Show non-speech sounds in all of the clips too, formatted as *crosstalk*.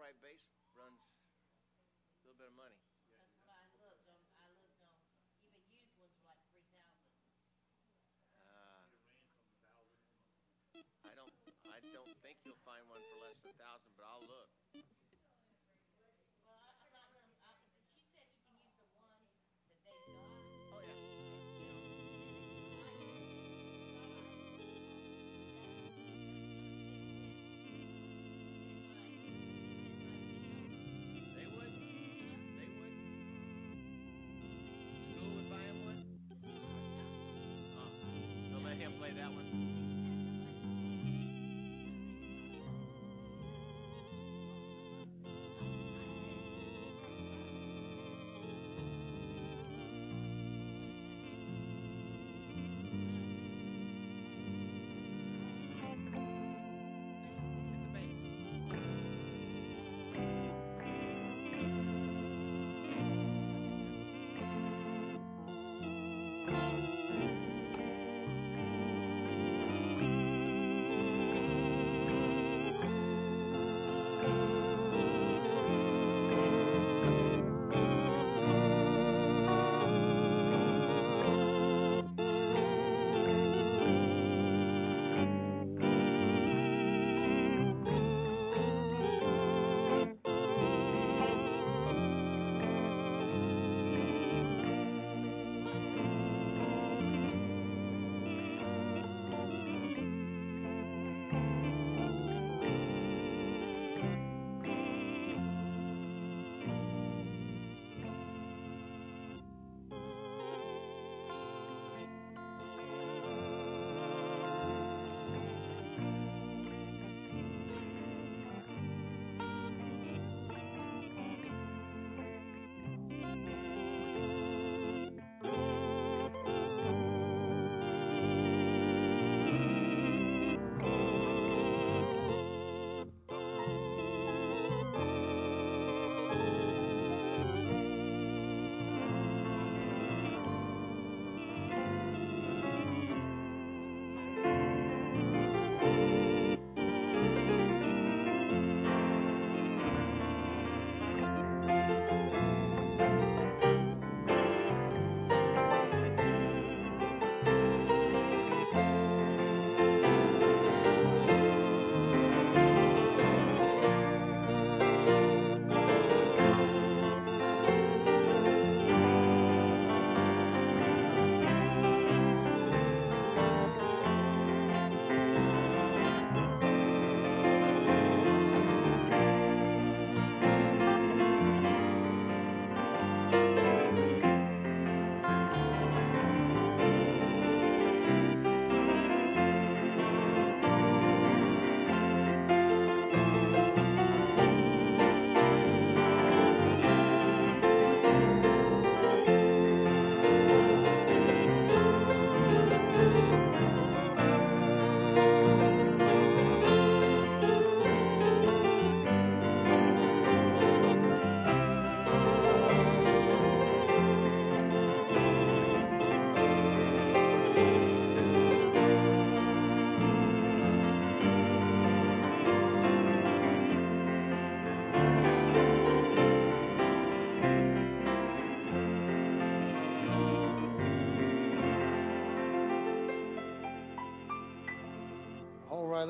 Upright bass runs a little bit of money. That's what I looked on, I looked on, even used ones were like three thousand. Uh, I don't, I don't think you'll find one for less than a thousand, but I'll look.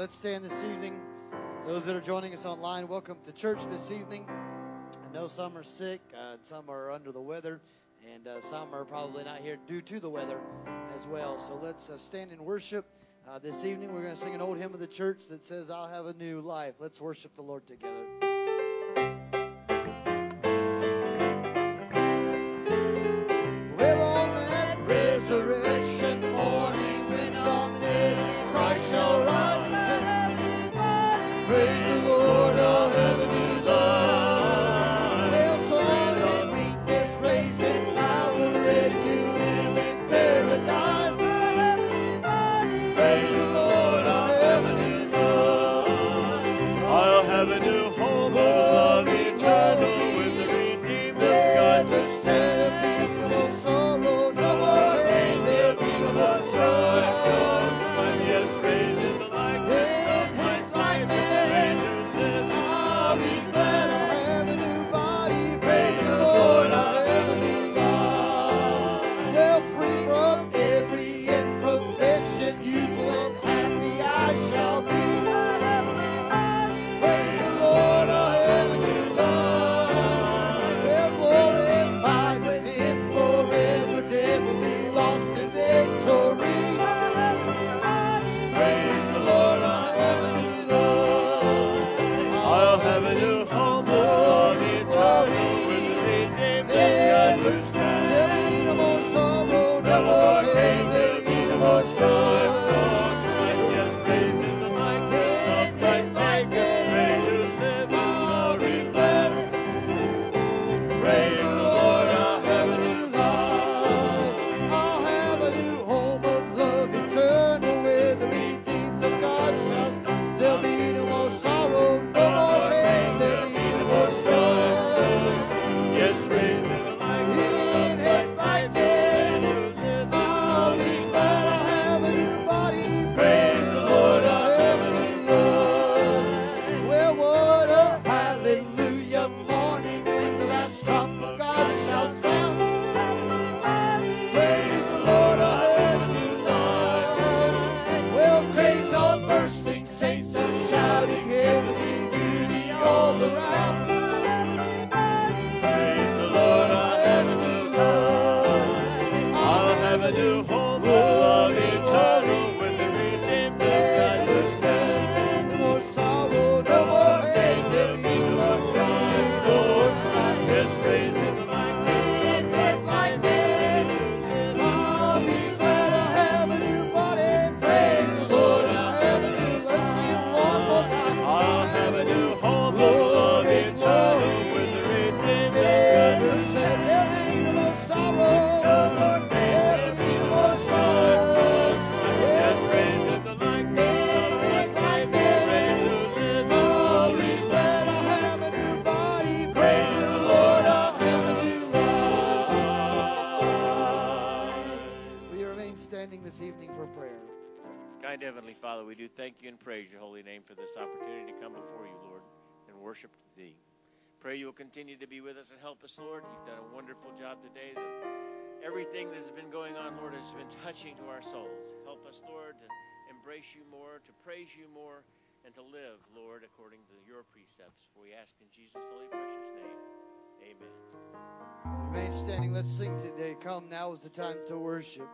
Let's stand this evening. Those that are joining us online, welcome to church this evening. I know some are sick, uh, some are under the weather, and uh, some are probably not here due to the weather as well. So let's uh, stand in worship. Uh, this evening, we're going to sing an old hymn of the church that says, I'll have a new life. Let's worship the Lord together. continue to be with us and help us, Lord. You've done a wonderful job today. The, everything that's been going on, Lord, has been *laughs* touching to our souls. Help us, Lord, to embrace you more, to praise you more, and to live, Lord, according to your precepts. For we ask in Jesus' holy precious name. Amen. Remain standing. Let's sing today. Come, now is the time to worship.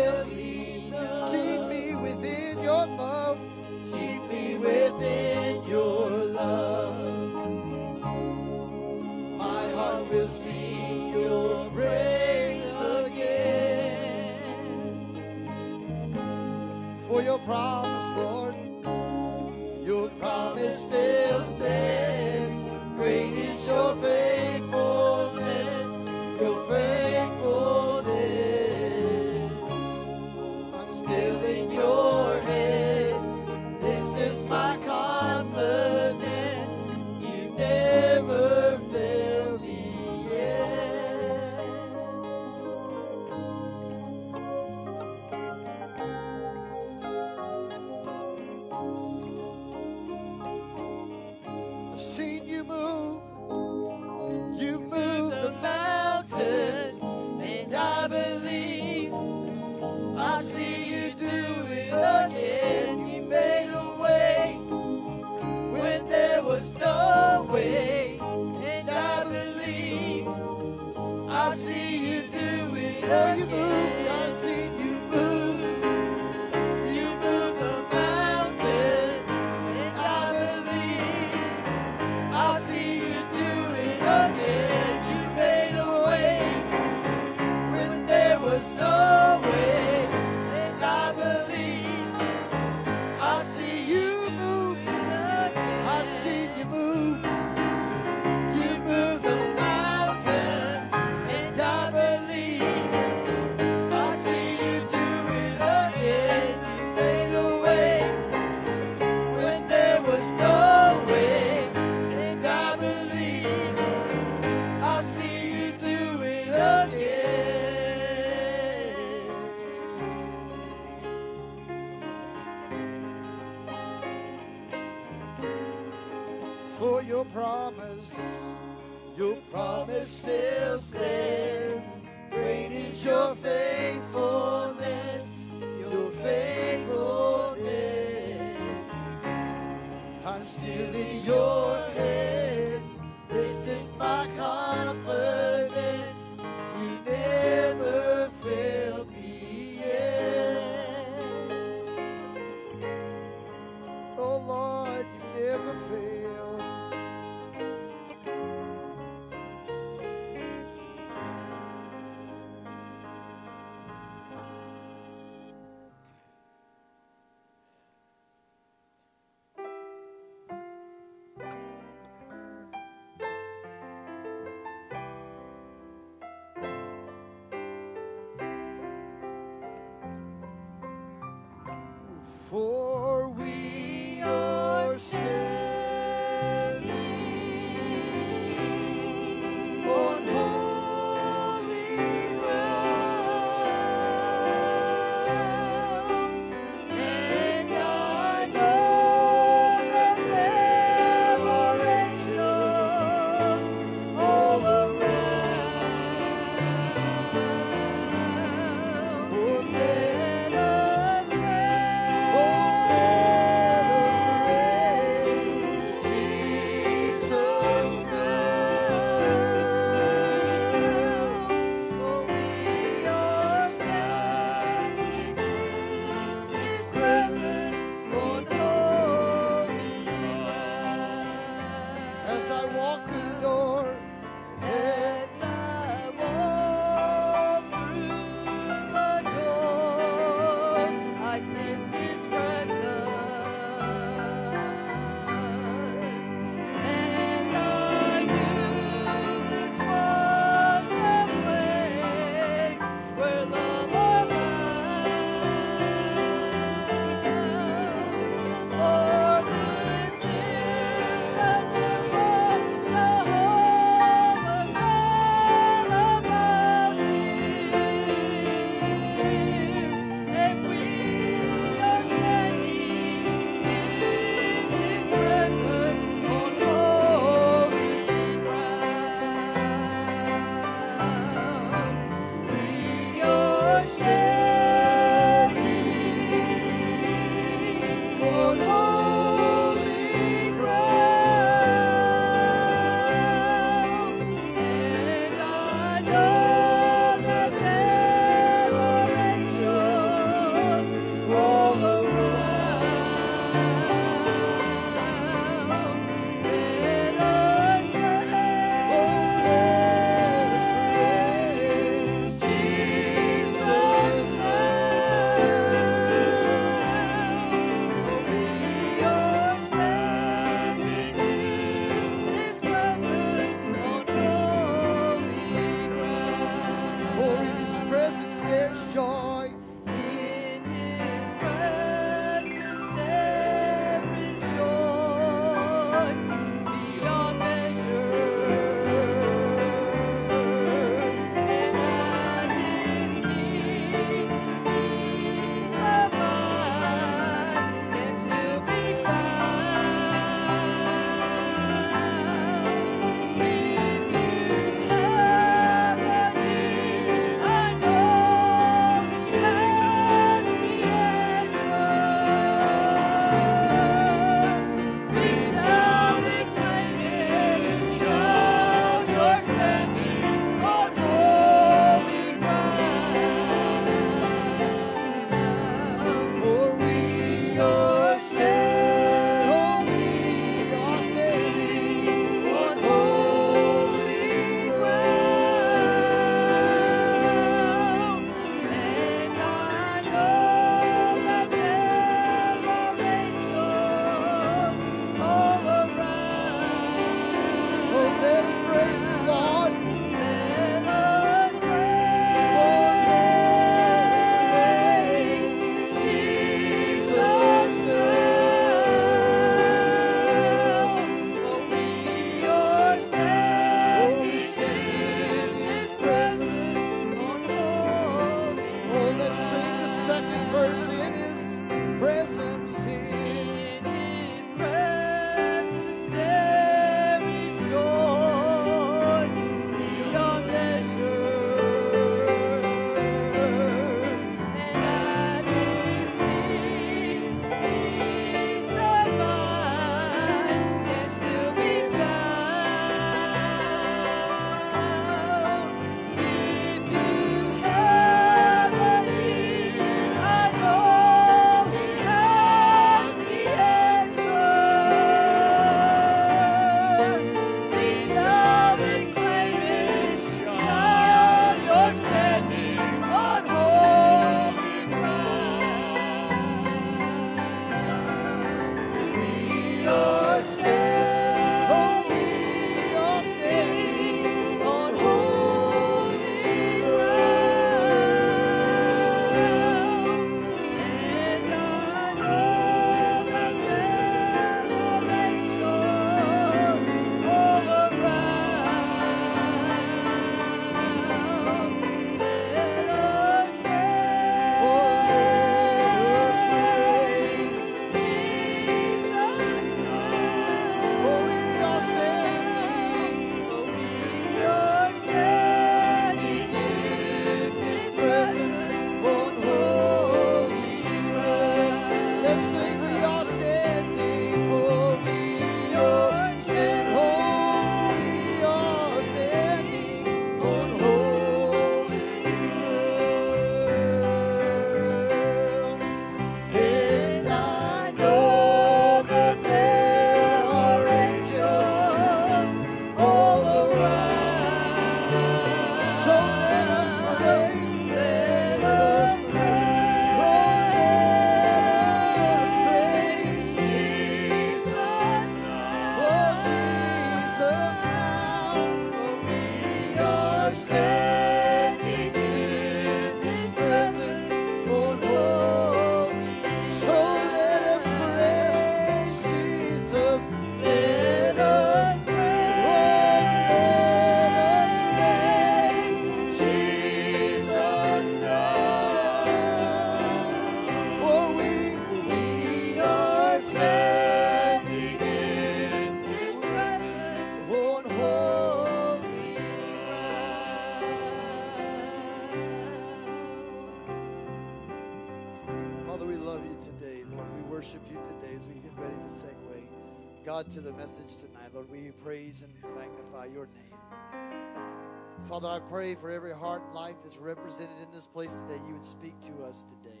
Father, I pray for every heart and life that's represented in this place today, you would speak to us today.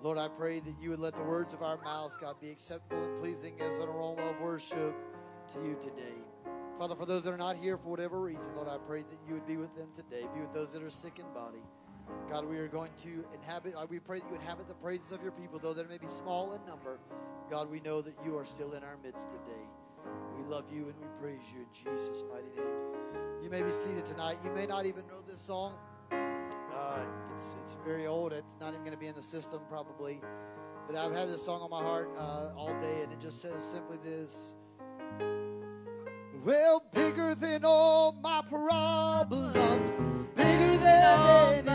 Lord, I pray that you would let the words of our mouths, God, be acceptable and pleasing as an aroma of worship to you today. Father, for those that are not here for whatever reason, Lord, I pray that you would be with them today. Be with those that are sick in body. God, we are going to inhabit, uh, we pray that you inhabit the praises of your people, though they may be small in number. God, we know that you are still in our midst today. We love you and we praise you in Jesus' mighty name. You may be seated tonight. You may not even know this song. Uh, it's, it's very old. It's not even going to be in the system probably. But I've had this song on my heart uh, all day, and it just says simply this. Well, bigger than all my problems, bigger than anything.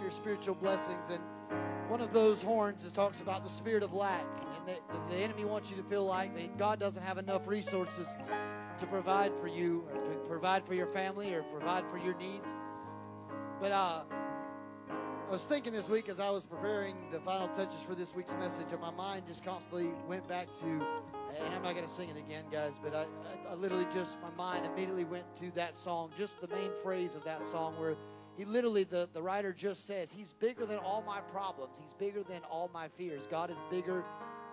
Your spiritual blessings, and one of those horns that talks about the spirit of lack, and that the enemy wants you to feel like that God doesn't have enough resources to provide for you, or to provide for your family, or provide for your needs. But uh, I was thinking this week as I was preparing the final touches for this week's message, and my mind just constantly went back to, and I'm not going to sing it again, guys, but I, I, I literally just, my mind immediately went to that song, just the main phrase of that song where he literally, the, the writer just says, He's bigger than all my problems. He's bigger than all my fears. God is bigger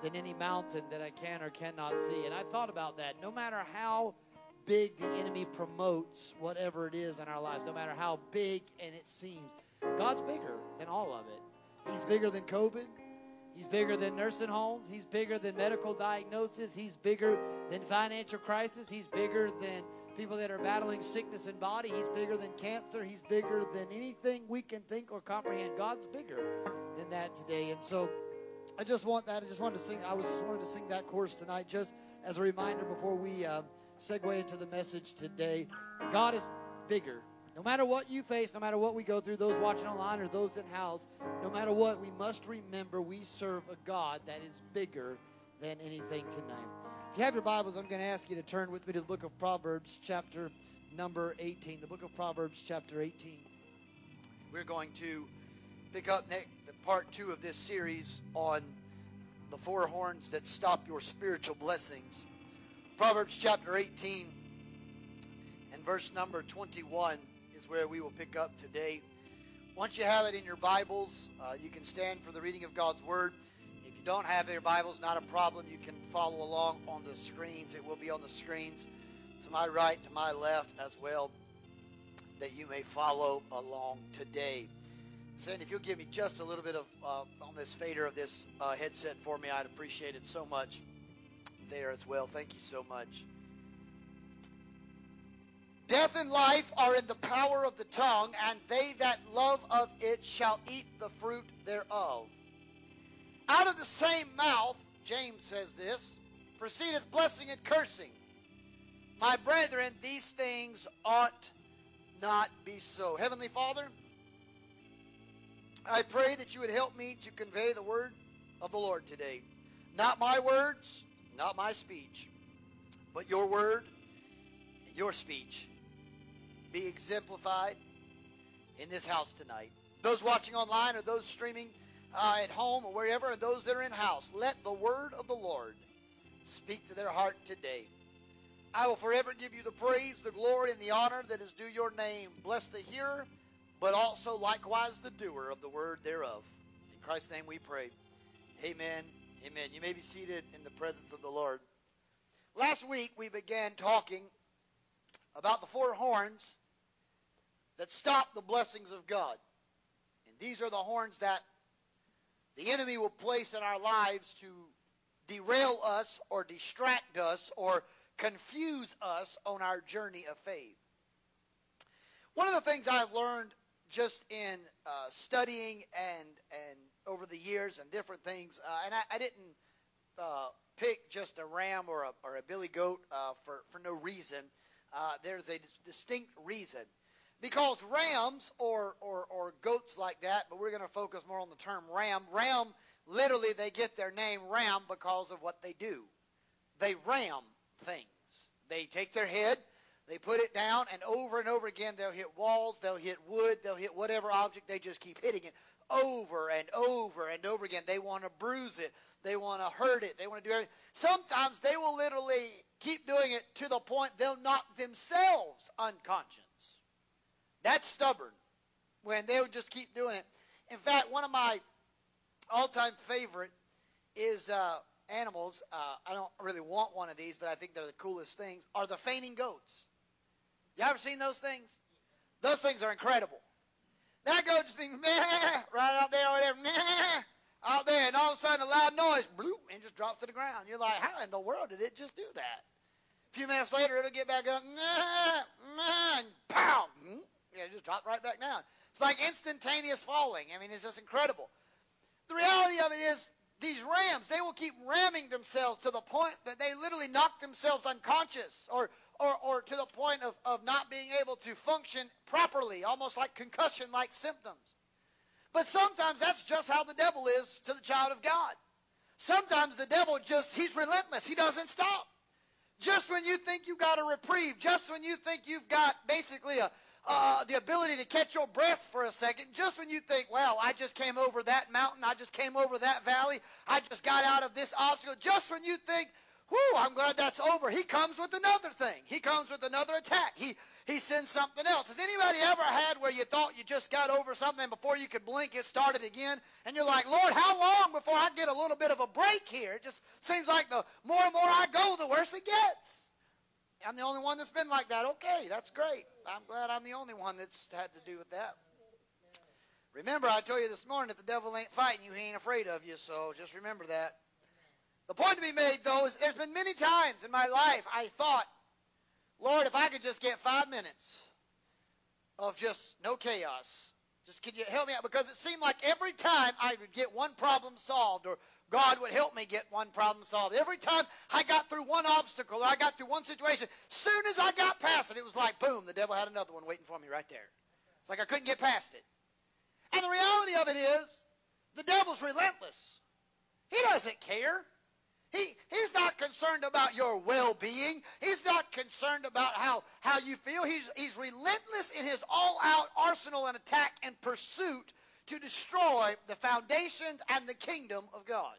than any mountain that I can or cannot see. And I thought about that. No matter how big the enemy promotes whatever it is in our lives, no matter how big and it seems, God's bigger than all of it. He's bigger than COVID. He's bigger than nursing homes. He's bigger than medical diagnosis. He's bigger than financial crisis. He's bigger than people that are battling sickness in body. He's bigger than cancer. He's bigger than anything we can think or comprehend. God's bigger than that today. And so I just want that. I just wanted to sing. I was just wanted to sing that chorus tonight, just as a reminder before we uh, segue into the message today. God is bigger. No matter what you face, no matter what we go through, those watching online or those in house, no matter what, we must remember we serve a God that is bigger than anything tonight. If you have your Bibles, I'm going to ask you to turn with me to the book of Proverbs, chapter number 18. The book of Proverbs, chapter 18. We're going to pick up next, the part two of this series on the four horns that stop your spiritual blessings. Proverbs chapter 18 and verse number 21 is where we will pick up today. Once you have it in your Bibles, uh, you can stand for the reading of God's Word. You don't have your Bibles, not a problem. You can follow along on the screens. It will be on the screens to my right, to my left as well, that you may follow along today. Sandy, if you'll give me just a little bit of uh, on this fader of this uh, headset for me, I'd appreciate it so much there as well. Thank you so much. Death and life are in the power of the tongue, and they that love of it shall eat the fruit thereof. Out of the same mouth, James says this, proceedeth blessing and cursing. My brethren, these things ought not be so. Heavenly Father, I pray that you would help me to convey the word of the Lord today. Not my words, not my speech, but your word your speech be exemplified in this house tonight. Those watching online or those streaming uh, at home or wherever, and those that are in house, let the word of the Lord speak to their heart today. I will forever give you the praise, the glory, and the honor that is due your name. Bless the hearer, but also likewise the doer of the word thereof. In Christ's name we pray. Amen. Amen. You may be seated in the presence of the Lord. Last week we began talking about the four horns that stop the blessings of God. And these are the horns that the enemy will place in our lives to derail us or distract us or confuse us on our journey of faith. One of the things I've learned just in uh, studying and and over the years and different things, uh, and I, I didn't uh, pick just a ram or a, or a billy goat uh, for for no reason. Uh, there's a dis- distinct reason because rams or, or or goats like that, but we're going to focus more on the term ram. Ram, literally, they get their name ram because of what they do. They ram things. They take their head they put it down, and over and over again, they'll hit walls, they'll hit wood, they'll hit whatever object. They just keep hitting it over and over and over again. They want to bruise it. They want to hurt it. They want to do everything. Sometimes they will literally keep doing it to the point they'll knock themselves unconscious. That's stubborn when they'll just keep doing it. In fact, one of my all-time favorite is uh, animals. Uh, I don't really want one of these, but I think they're the coolest things. Are the fainting goats. You ever seen those things? Those things are incredible. That goat just being meh, right out there or whatever, meh, out there, and all of a sudden a loud noise, bloop, and just drops to the ground. You're like, how in the world did it just do that? A few minutes later, it'll get back up, meh, meh, and pow, hmm, yeah, just dropped right back down. It's like instantaneous falling. I mean, it's just incredible. The reality of it is, these rams, they will keep ramming themselves to the point that they literally knock themselves unconscious or, or, or to the point of, of not being able to function properly, almost like concussion like symptoms. But sometimes that's just how the devil is to the child of God. Sometimes the devil just, he's relentless. He doesn't stop. Just when you think you've got a reprieve, just when you think you've got basically a, uh, the ability to catch your breath for a second, just when you think, well, I just came over that mountain, I just came over that valley, I just got out of this obstacle, just when you think, Whew, I'm glad that's over. He comes with another thing. He comes with another attack. He he sends something else. Has anybody ever had where you thought you just got over something and before you could blink it started again? And you're like, Lord, how long before I get a little bit of a break here? It just seems like the more and more I go, the worse it gets. I'm the only one that's been like that. Okay, that's great. I'm glad I'm the only one that's had to do with that. Remember, I told you this morning that the devil ain't fighting you, he ain't afraid of you, so just remember that. The point to be made, though, is there's been many times in my life I thought, Lord, if I could just get five minutes of just no chaos, just could you help me out? Because it seemed like every time I would get one problem solved, or God would help me get one problem solved. Every time I got through one obstacle, or I got through one situation, soon as I got past it, it was like, boom, the devil had another one waiting for me right there. It's like I couldn't get past it. And the reality of it is, the devil's relentless. He doesn't care. He, he's not concerned about your well-being. He's not concerned about how, how you feel. He's, he's relentless in his all-out arsenal and attack and pursuit to destroy the foundations and the kingdom of God.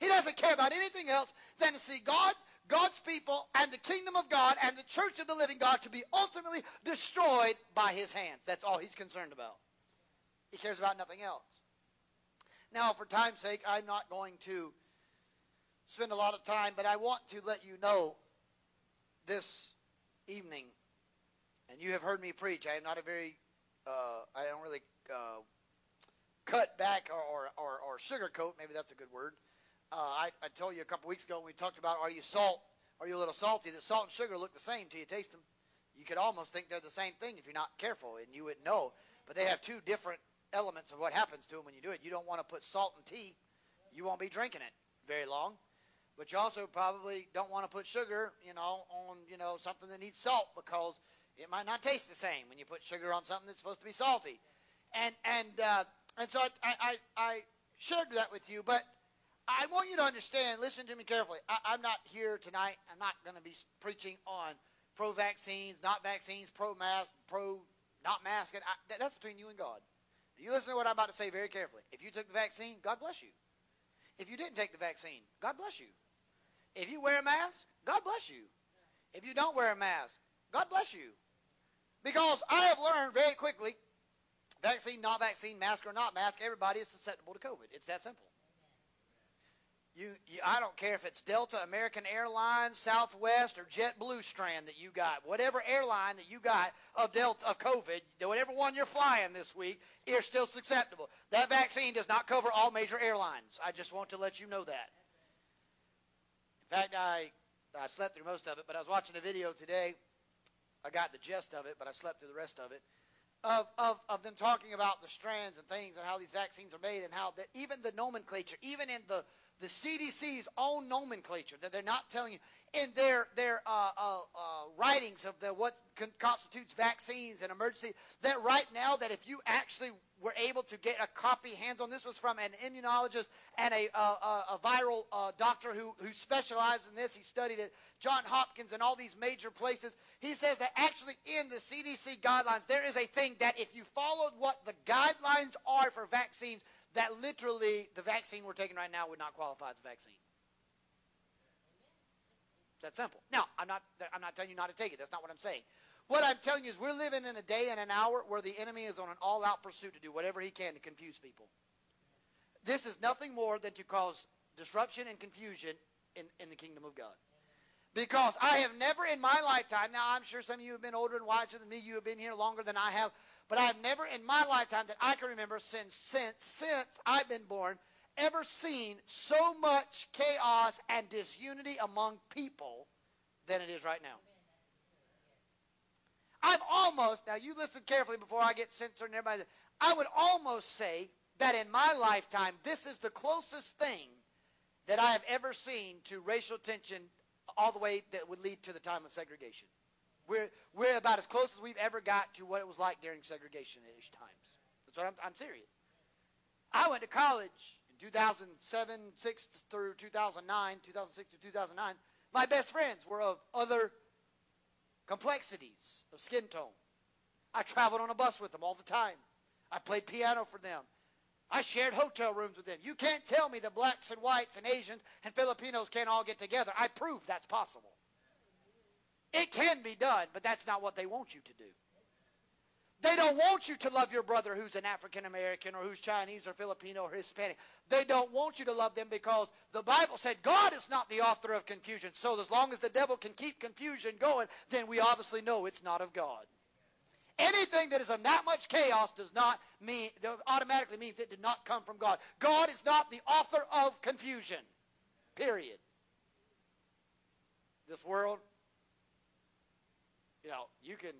He doesn't care about anything else than to see God, God's people, and the kingdom of God and the church of the living God to be ultimately destroyed by his hands. That's all he's concerned about. He cares about nothing else. Now, for time's sake, I'm not going to spend a lot of time, but I want to let you know this evening, and you have heard me preach. I am not a very, uh, I don't really uh, cut back or, or, or, or sugarcoat, maybe that's a good word. Uh, I, I told you a couple weeks ago when we talked about are you salt, are you a little salty, that salt and sugar look the same till you taste them. You could almost think they're the same thing if you're not careful, and you wouldn't know. But they have two different elements of what happens to them when you do it. You don't want to put salt in tea. You won't be drinking it very long. But you also probably don't want to put sugar, you know, on, you know, something that needs salt because it might not taste the same when you put sugar on something that's supposed to be salty. And and uh, and so I, I I shared that with you, but I want you to understand. Listen to me carefully. I, I'm not here tonight. I'm not going to be preaching on pro vaccines, not vaccines, pro mask, pro not mask. And I, that, that's between you and God. You listen to what I'm about to say very carefully. If you took the vaccine, God bless you. If you didn't take the vaccine, God bless you. If you wear a mask, God bless you. If you don't wear a mask, God bless you. Because I have learned very quickly, vaccine, not vaccine, mask or not mask, everybody is susceptible to COVID. It's that simple. You, you, I don't care if it's Delta, American Airlines, Southwest, or JetBlue strand that you got. Whatever airline that you got of Delta of COVID, whatever one you're flying this week, you're still susceptible. That vaccine does not cover all major airlines. I just want to let you know that. In fact, I I slept through most of it, but I was watching a video today. I got the gist of it, but I slept through the rest of it. Of, of, of them talking about the strands and things and how these vaccines are made and how that even the nomenclature, even in the the CDC's own nomenclature that they're not telling you in their their uh, uh, uh, writings of the what con- constitutes vaccines and emergency. That right now, that if you actually were able to get a copy hands on, this was from an immunologist and a, a viral uh, doctor who who specialized in this. He studied at John Hopkins and all these major places. He says that actually in the CDC guidelines there is a thing that if you followed what the guidelines are for vaccines, that literally the vaccine we're taking right now would not qualify as a vaccine. It's that simple. Now, I'm not I'm not telling you not to take it. That's not what I'm saying. What I'm telling you is we're living in a day and an hour where the enemy is on an all-out pursuit to do whatever he can to confuse people. This is nothing more than to cause disruption and confusion in, in the kingdom of God. Because I have never in my lifetime, now I'm sure some of you have been older and wiser than me, you have been here longer than I have, but I've never in my lifetime that I can remember since since since I've been born ever seen so much chaos and disunity among people than it is right now. I've almost now you listen carefully before I get censored and everybody. I would almost say that in my lifetime this is the closest thing that I have ever seen to racial tension all the way that would lead to the time of segregation. We're, we're about as close as we've ever got to what it was like during segregation-ish times. That's what I'm, I'm serious. I went to college 2007, 6 through 2009, 2006 to 2009. My best friends were of other complexities of skin tone. I traveled on a bus with them all the time. I played piano for them. I shared hotel rooms with them. You can't tell me that blacks and whites and Asians and Filipinos can't all get together. I proved that's possible. It can be done, but that's not what they want you to do. They don't want you to love your brother who's an African American or who's Chinese or Filipino or Hispanic. They don't want you to love them because the Bible said God is not the author of confusion. So as long as the devil can keep confusion going, then we obviously know it's not of God. Anything that is of that much chaos does not mean automatically means it did not come from God. God is not the author of confusion. Period. This world you know, you can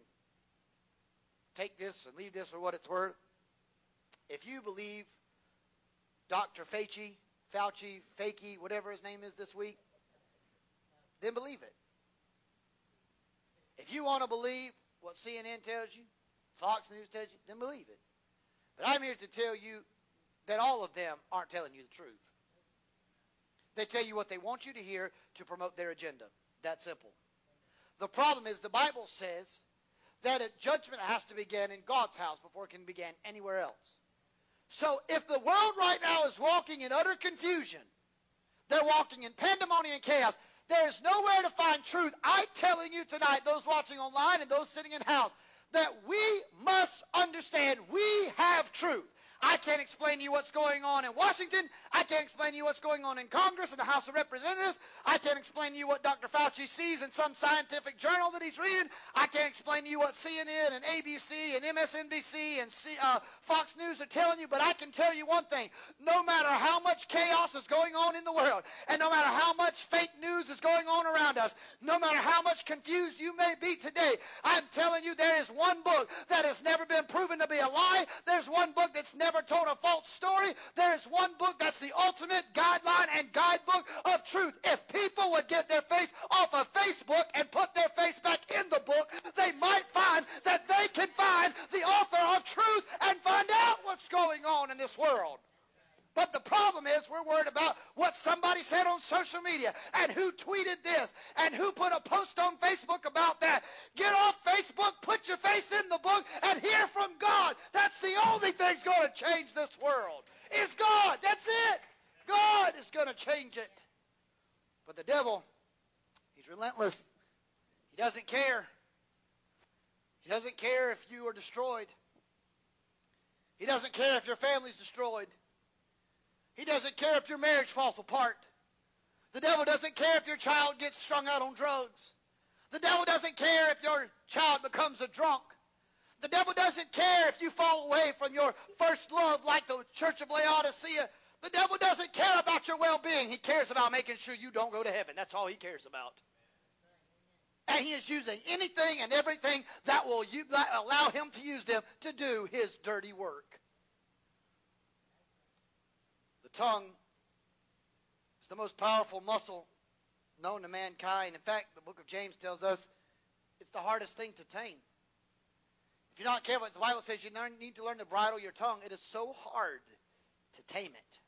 take this and leave this for what it's worth. If you believe Dr. Fauci, Fauci, Fakey, whatever his name is this week, then believe it. If you want to believe what CNN tells you, Fox News tells you, then believe it. But I'm here to tell you that all of them aren't telling you the truth. They tell you what they want you to hear to promote their agenda. That simple. The problem is the Bible says that a judgment has to begin in God's house before it can begin anywhere else. So if the world right now is walking in utter confusion, they're walking in pandemonium and chaos. There is nowhere to find truth. I'm telling you tonight, those watching online and those sitting in house, that we must understand we have truth. I can't explain to you what's going on in Washington. I can't explain to you what's going on in Congress and the House of Representatives. I can't explain to you what Dr. Fauci sees in some scientific journal that he's reading. I can't explain to you what CNN and ABC and MSNBC and C, uh, Fox News are telling you, but I can tell you one thing. No matter how much chaos is going on in the world, and no matter how much fake news is going on around us, no matter how much confused you may be today, I'm telling you there is one book that has never been proven to be a lie. There's one book that's never never told a false story. There is one book that's the ultimate guideline and guidebook of truth. If people would get their face off of Facebook and put their face back in the book, they might find that they can find the author of truth and find out what's going on in this world. But the problem is we're worried about what somebody said on social media and who tweeted this and who put a post on Facebook about that. Get off Facebook, put your face in the book, and hear from God. That's the only thing that's going to change this world. Is God. That's it. God is going to change it. But the devil, he's relentless. He doesn't care. He doesn't care if you are destroyed. He doesn't care if your family's destroyed. He doesn't care if your marriage falls apart. The devil doesn't care if your child gets strung out on drugs. The devil doesn't care if your child becomes a drunk. The devil doesn't care if you fall away from your first love like the church of Laodicea. The devil doesn't care about your well-being. He cares about making sure you don't go to heaven. That's all he cares about. And he is using anything and everything that will allow him to use them to do his dirty work. The tongue is the most powerful muscle known to mankind. In fact, the book of James tells us it's the hardest thing to tame. If you're not careful, the Bible says you need to learn to bridle your tongue. It is so hard to tame it.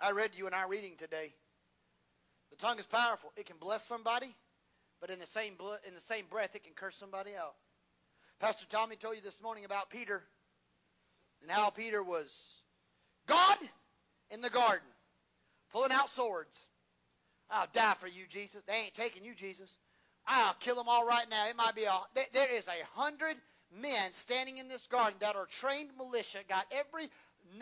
I read you in our reading today. The tongue is powerful. It can bless somebody, but in the same in the same breath, it can curse somebody out. Pastor Tommy told you this morning about Peter and how Peter was God in the garden, pulling out swords. I'll die for you, Jesus. They ain't taking you, Jesus. I'll kill them all right now. It might be a. There is a hundred men standing in this garden that are trained militia, got every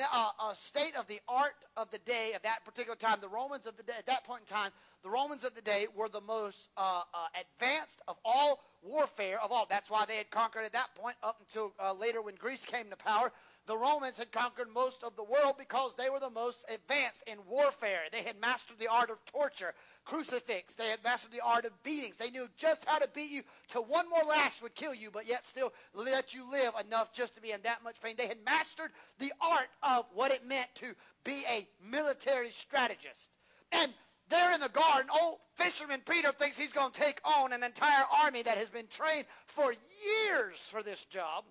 uh, uh, state of the art of the day of that particular time. The Romans of the day, at that point in time, the Romans of the day were the most uh, uh, advanced of all warfare of all. That's why they had conquered at that point up until uh, later when Greece came to power. The Romans had conquered most of the world because they were the most advanced in warfare. They had mastered the art of torture, crucifix. They had mastered the art of beatings. They knew just how to beat you till one more lash would kill you, but yet still let you live enough just to be in that much pain. They had mastered the art of what it meant to be a military strategist. And there in the garden, old fisherman Peter thinks he's going to take on an entire army that has been trained for years for this job.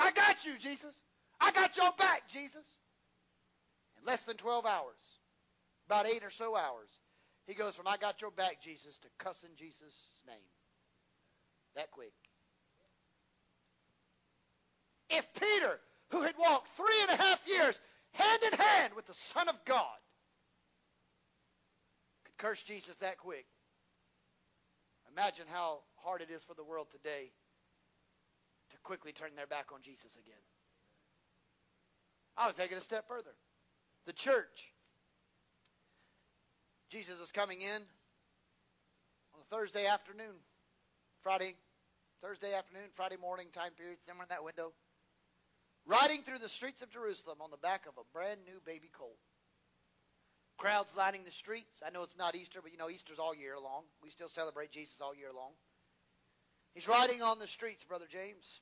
I got you, Jesus. I got your back, Jesus. In less than 12 hours, about eight or so hours, he goes from I got your back, Jesus, to cussing Jesus' name. That quick. If Peter, who had walked three and a half years hand in hand with the Son of God, could curse Jesus that quick, imagine how hard it is for the world today to quickly turn their back on Jesus again. I will take it a step further. The church. Jesus is coming in on a Thursday afternoon, Friday, Thursday afternoon, Friday morning time period, somewhere in that window, riding through the streets of Jerusalem on the back of a brand new baby colt. Crowds lining the streets. I know it's not Easter, but you know Easter's all year long. We still celebrate Jesus all year long. He's riding on the streets, Brother James.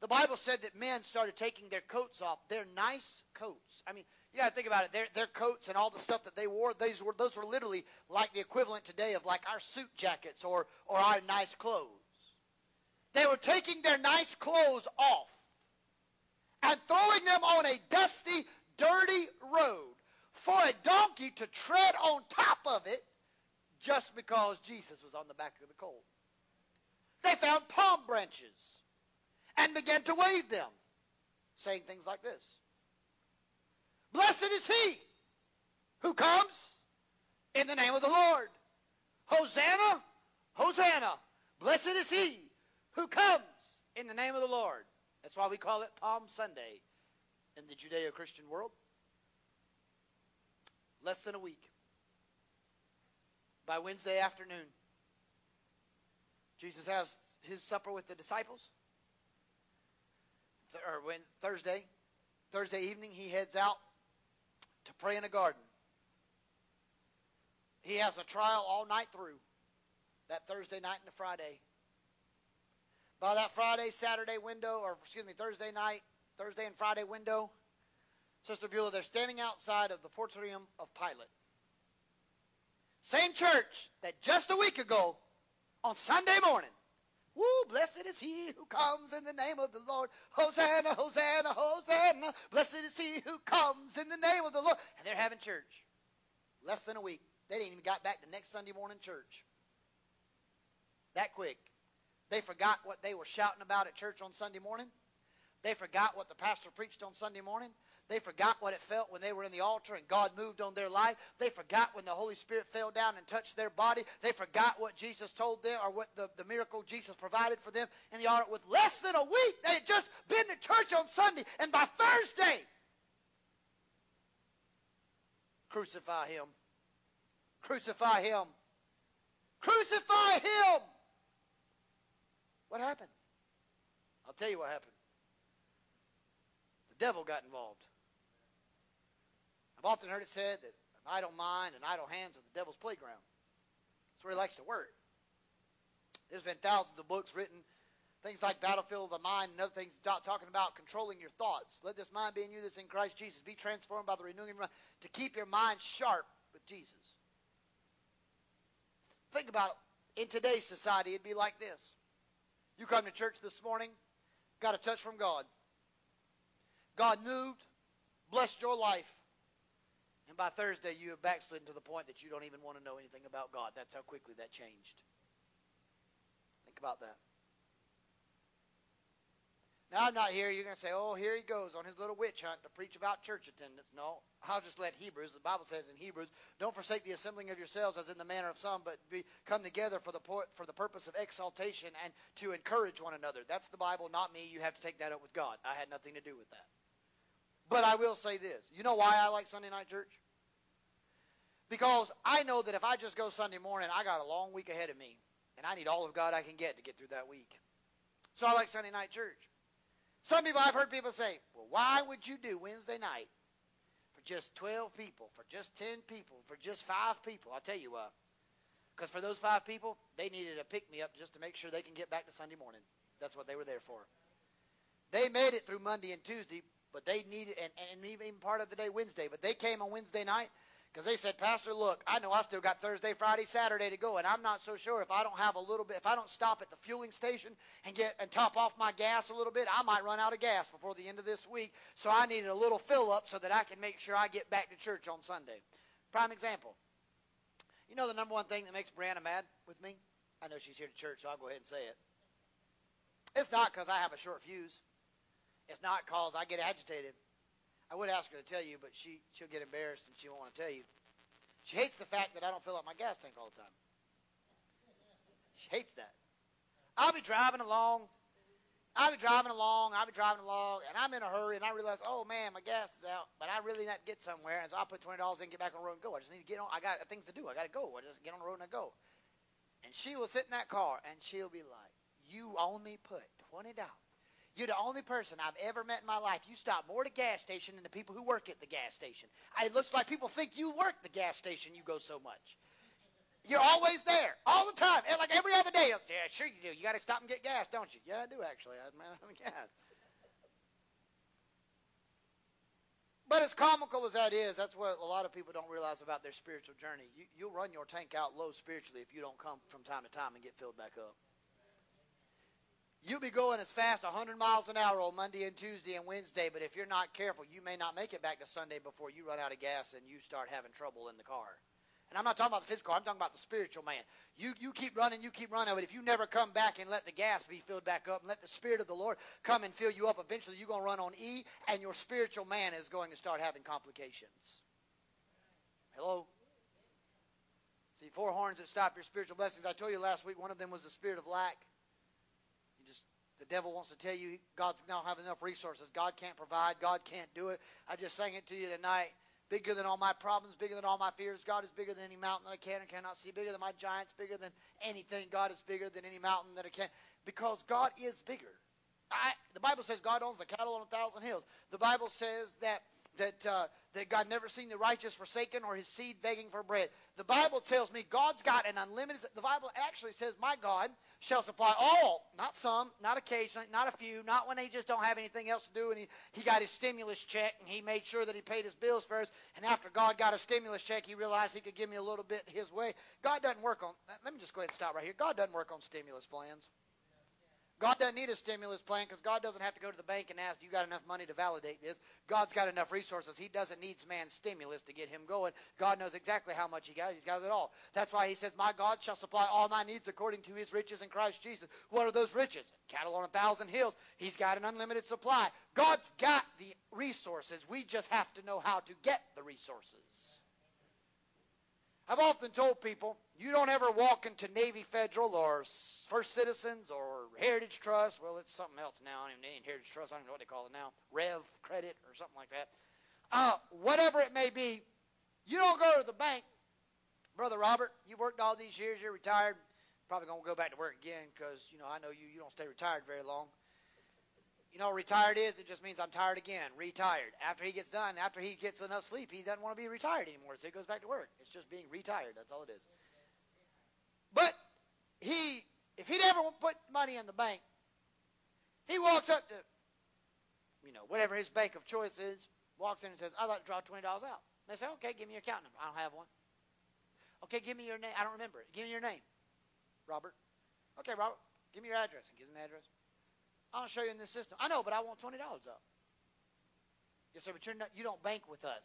The Bible said that men started taking their coats off, their nice coats. I mean, you got to think about it. Their, their coats and all the stuff that they wore, those were, those were literally like the equivalent today of like our suit jackets or, or our nice clothes. They were taking their nice clothes off and throwing them on a dusty, dirty road for a donkey to tread on top of it just because Jesus was on the back of the colt. They found palm branches and began to wave them, saying things like this Blessed is he who comes in the name of the Lord. Hosanna, Hosanna. Blessed is he who comes in the name of the Lord. That's why we call it Palm Sunday in the Judeo Christian world. Less than a week. By Wednesday afternoon, Jesus has his supper with the disciples or when Thursday, Thursday evening, he heads out to pray in a garden. He has a trial all night through, that Thursday night and the Friday. By that Friday, Saturday window, or excuse me, Thursday night, Thursday and Friday window, Sister Beulah, they're standing outside of the Praetorium of Pilate. Same church that just a week ago, on Sunday morning, Woo, blessed is he who comes in the name of the Lord. Hosanna, Hosanna, Hosanna. Blessed is he who comes in the name of the Lord. And they're having church. Less than a week. They didn't even got back to next Sunday morning church. That quick. They forgot what they were shouting about at church on Sunday morning. They forgot what the pastor preached on Sunday morning. They forgot what it felt when they were in the altar and God moved on their life. They forgot when the Holy Spirit fell down and touched their body. They forgot what Jesus told them or what the, the miracle Jesus provided for them in the altar. With less than a week, they had just been to church on Sunday, and by Thursday, crucify him. Crucify him. Crucify him. What happened? I'll tell you what happened. The devil got involved. I've often heard it said that an idle mind and idle hands are the devil's playground. That's where he likes to work. There's been thousands of books written, things like Battlefield of the Mind and other things talking about controlling your thoughts. Let this mind be in you that's in Christ Jesus. Be transformed by the renewing of your mind to keep your mind sharp with Jesus. Think about it. In today's society, it'd be like this. You come to church this morning, got a touch from God. God moved, blessed your life, and by Thursday you have backslidden to the point that you don't even want to know anything about God. That's how quickly that changed. Think about that. Now, I'm not here. You're going to say, oh, here he goes on his little witch hunt to preach about church attendance. No, I'll just let Hebrews, the Bible says in Hebrews, don't forsake the assembling of yourselves as in the manner of some, but be, come together for the, for the purpose of exaltation and to encourage one another. That's the Bible, not me. You have to take that up with God. I had nothing to do with that. But I will say this. You know why I like Sunday night church? Because I know that if I just go Sunday morning, I got a long week ahead of me, and I need all of God I can get to get through that week. So I like Sunday night church. Some people, I've heard people say, well, why would you do Wednesday night for just 12 people, for just 10 people, for just five people? I'll tell you why. Because for those five people, they needed a pick me up just to make sure they can get back to Sunday morning. That's what they were there for. They made it through Monday and Tuesday, but they needed, and, and even part of the day Wednesday, but they came on Wednesday night because they said, Pastor, look, I know I still got Thursday, Friday, Saturday to go, and I'm not so sure if I don't have a little bit, if I don't stop at the fueling station and get and top off my gas a little bit, I might run out of gas before the end of this week. So I needed a little fill up so that I can make sure I get back to church on Sunday. Prime example. You know the number one thing that makes Brianna mad with me? I know she's here to church, so I'll go ahead and say it. It's not because I have a short fuse. It's not because I get agitated. I would ask her to tell you, but she she'll get embarrassed and she won't want to tell you. She hates the fact that I don't fill up my gas tank all the time. She hates that. I'll be driving along. I'll be driving along. I'll be driving along, and I'm in a hurry, and I realize, oh man, my gas is out, but I really to get somewhere, and so I'll put twenty dollars in, get back on the road, and go. I just need to get on. I got things to do. I got to go. I just get on the road and I go. And she will sit in that car, and she'll be like, "You only put twenty dollars you're the only person I've ever met in my life. You stop more at a gas station than the people who work at the gas station. It looks like people think you work the gas station. You go so much. You're always there, all the time, and like every other day. Yeah, sure you do. You got to stop and get gas, don't you? Yeah, I do actually. I man out of gas. But as comical as that is, that's what a lot of people don't realize about their spiritual journey. You, you'll run your tank out low spiritually if you don't come from time to time and get filled back up. You'll be going as fast 100 miles an hour on Monday and Tuesday and Wednesday, but if you're not careful, you may not make it back to Sunday before you run out of gas and you start having trouble in the car. And I'm not talking about the physical, car, I'm talking about the spiritual man. You you keep running, you keep running, but if you never come back and let the gas be filled back up and let the Spirit of the Lord come and fill you up, eventually you're going to run on E, and your spiritual man is going to start having complications. Hello? See, four horns that stop your spiritual blessings. I told you last week one of them was the spirit of lack. The devil wants to tell you God's not have enough resources. God can't provide. God can't do it. I just sang it to you tonight. Bigger than all my problems, bigger than all my fears. God is bigger than any mountain that I can or cannot see. Bigger than my giants, bigger than anything. God is bigger than any mountain that I can. Because God is bigger. I, the Bible says God owns the cattle on a thousand hills. The Bible says that that uh, that God never seen the righteous forsaken or his seed begging for bread. The Bible tells me God's got an unlimited. The Bible actually says, "My God shall supply all, not some, not occasionally, not a few, not when they just don't have anything else to do and he, he got his stimulus check and he made sure that he paid his bills first. And after God got a stimulus check, he realized he could give me a little bit his way. God doesn't work on. Let me just go ahead and stop right here. God doesn't work on stimulus plans. God doesn't need a stimulus plan because God doesn't have to go to the bank and ask, you got enough money to validate this? God's got enough resources. He doesn't need man's stimulus to get him going. God knows exactly how much he got. He's got it all. That's why he says, my God shall supply all my needs according to his riches in Christ Jesus. What are those riches? Cattle on a thousand hills. He's got an unlimited supply. God's got the resources. We just have to know how to get the resources. I've often told people, you don't ever walk into Navy Federal or First Citizens or Heritage Trust. Well, it's something else now. I don't even Heritage Trust. I don't know what they call it now. Rev Credit or something like that. Uh, whatever it may be, you don't go to the bank Brother Robert, you've worked all these years, you're retired. Probably going to go back to work again because, you know, I know you, you don't stay retired very long. You know, retired is, it just means I'm tired again. Retired. After he gets done, after he gets enough sleep, he doesn't want to be retired anymore, so he goes back to work. It's just being retired. That's all it is. But he, if he'd ever put money in the bank, he walks up to, you know, whatever his bank of choice is, walks in and says, I'd like to draw $20 out. They say, okay, give me your account number. I don't have one. Okay, give me your name. I don't remember it. Give me your name. Robert. Okay, Robert, give me your address. And gives him the address. I'll show you in this system. I know, but I want $20 out. Yes, sir, but you're not, you don't bank with us.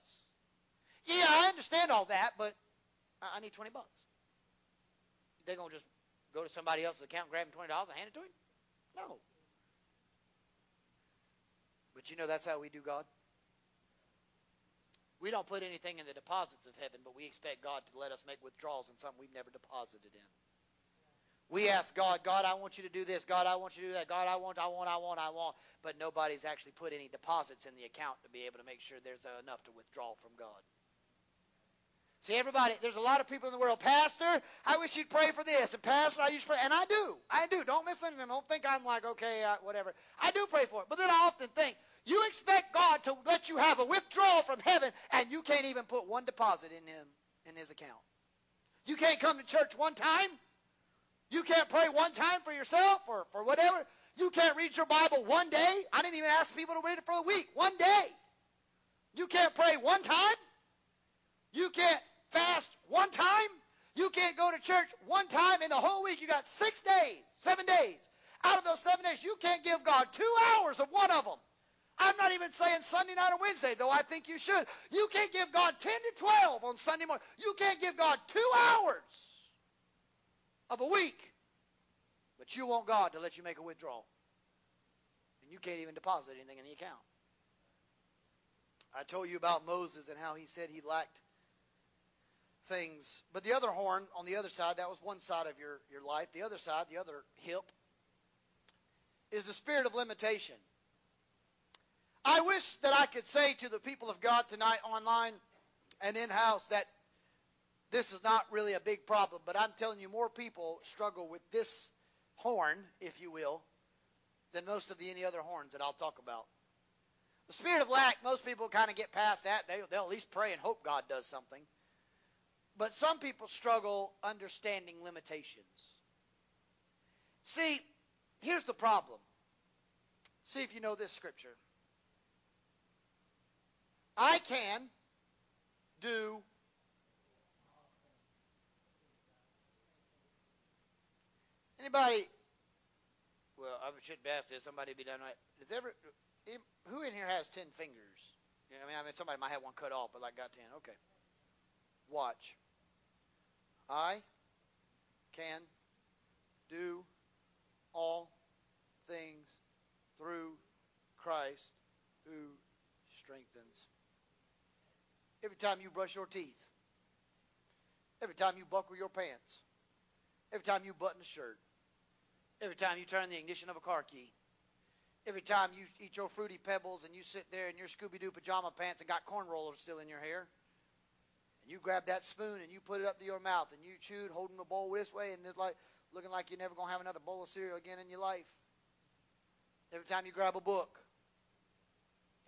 Yeah, I understand all that, but I, I need 20 bucks. They're going to just go to somebody else's account, grab him $20 and hand it to him? No. But you know that's how we do God? We don't put anything in the deposits of heaven, but we expect God to let us make withdrawals in something we've never deposited in. We ask God, God, I want you to do this. God, I want you to do that. God, I want, I want, I want, I want. But nobody's actually put any deposits in the account to be able to make sure there's enough to withdraw from God. See, everybody, there's a lot of people in the world. Pastor, I wish you'd pray for this. And Pastor, I used to pray. And I do. I do. Don't listen to them. Don't think I'm like, okay, uh, whatever. I do pray for it. But then I often think, you expect God to let you have a withdrawal from heaven, and you can't even put one deposit in him in his account. You can't come to church one time. You can't pray one time for yourself or for whatever. You can't read your Bible one day. I didn't even ask people to read it for a week. One day. You can't pray one time. You can't fast one time. You can't go to church one time in the whole week. You got six days, seven days. Out of those seven days, you can't give God two hours of one of them. I'm not even saying Sunday night or Wednesday, though I think you should. You can't give God 10 to 12 on Sunday morning. You can't give God two hours of a week. But you want God to let you make a withdrawal. And you can't even deposit anything in the account. I told you about Moses and how he said he lacked things. But the other horn on the other side, that was one side of your, your life. The other side, the other hip, is the spirit of limitation. I wish that I could say to the people of God tonight online and in house that this is not really a big problem, but I'm telling you, more people struggle with this horn, if you will, than most of the any other horns that I'll talk about. The spirit of lack, most people kind of get past that. They, they'll at least pray and hope God does something. But some people struggle understanding limitations. See, here's the problem. See if you know this scripture. I can do anybody? Well I shouldn't ask this somebody be done right. Does ever who in here has ten fingers? I mean I mean somebody might have one cut off but like got ten. Okay. Watch I can do all things through Christ who strengthens Every time you brush your teeth. Every time you buckle your pants. Every time you button a shirt. Every time you turn the ignition of a car key. Every time you eat your fruity pebbles and you sit there in your Scooby Doo pajama pants and got corn rollers still in your hair. And you grab that spoon and you put it up to your mouth and you chewed holding the bowl this way and it's like looking like you're never to have another bowl of cereal again in your life. Every time you grab a book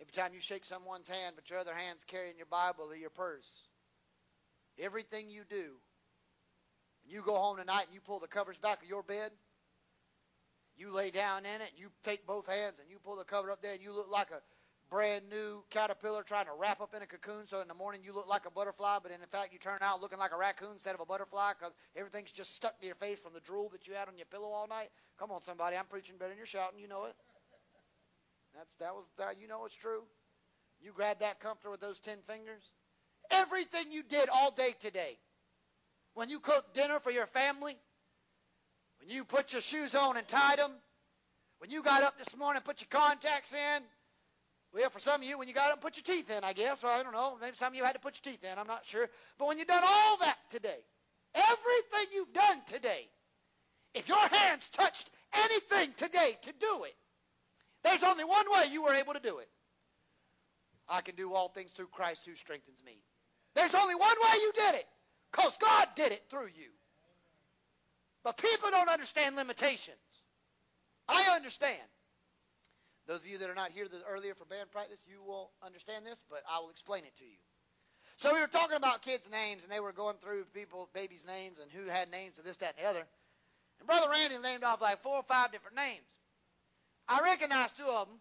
Every time you shake someone's hand, but your other hand's carrying your Bible or your purse. Everything you do, and you go home tonight and you pull the covers back of your bed, you lay down in it, and you take both hands and you pull the cover up there, and you look like a brand new caterpillar trying to wrap up in a cocoon. So in the morning you look like a butterfly, but in fact you turn out looking like a raccoon instead of a butterfly because everything's just stuck to your face from the drool that you had on your pillow all night. Come on, somebody, I'm preaching better than you're shouting. You know it. That's that was that. You know it's true. You grab that comforter with those ten fingers. Everything you did all day today, when you cooked dinner for your family, when you put your shoes on and tied them, when you got up this morning and put your contacts in, well, for some of you, when you got up put your teeth in, I guess. Well, I don't know. Maybe some of you had to put your teeth in. I'm not sure. But when you've done all that today, everything you've done today, if your hands touched anything today to do it, there's only one way you were able to do it. I can do all things through Christ who strengthens me. There's only one way you did it. Because God did it through you. But people don't understand limitations. I understand. Those of you that are not here earlier for band practice, you will understand this, but I will explain it to you. So we were talking about kids' names, and they were going through people, babies' names, and who had names of this, that, and the other. And Brother Randy named off like four or five different names. I recognized two of them.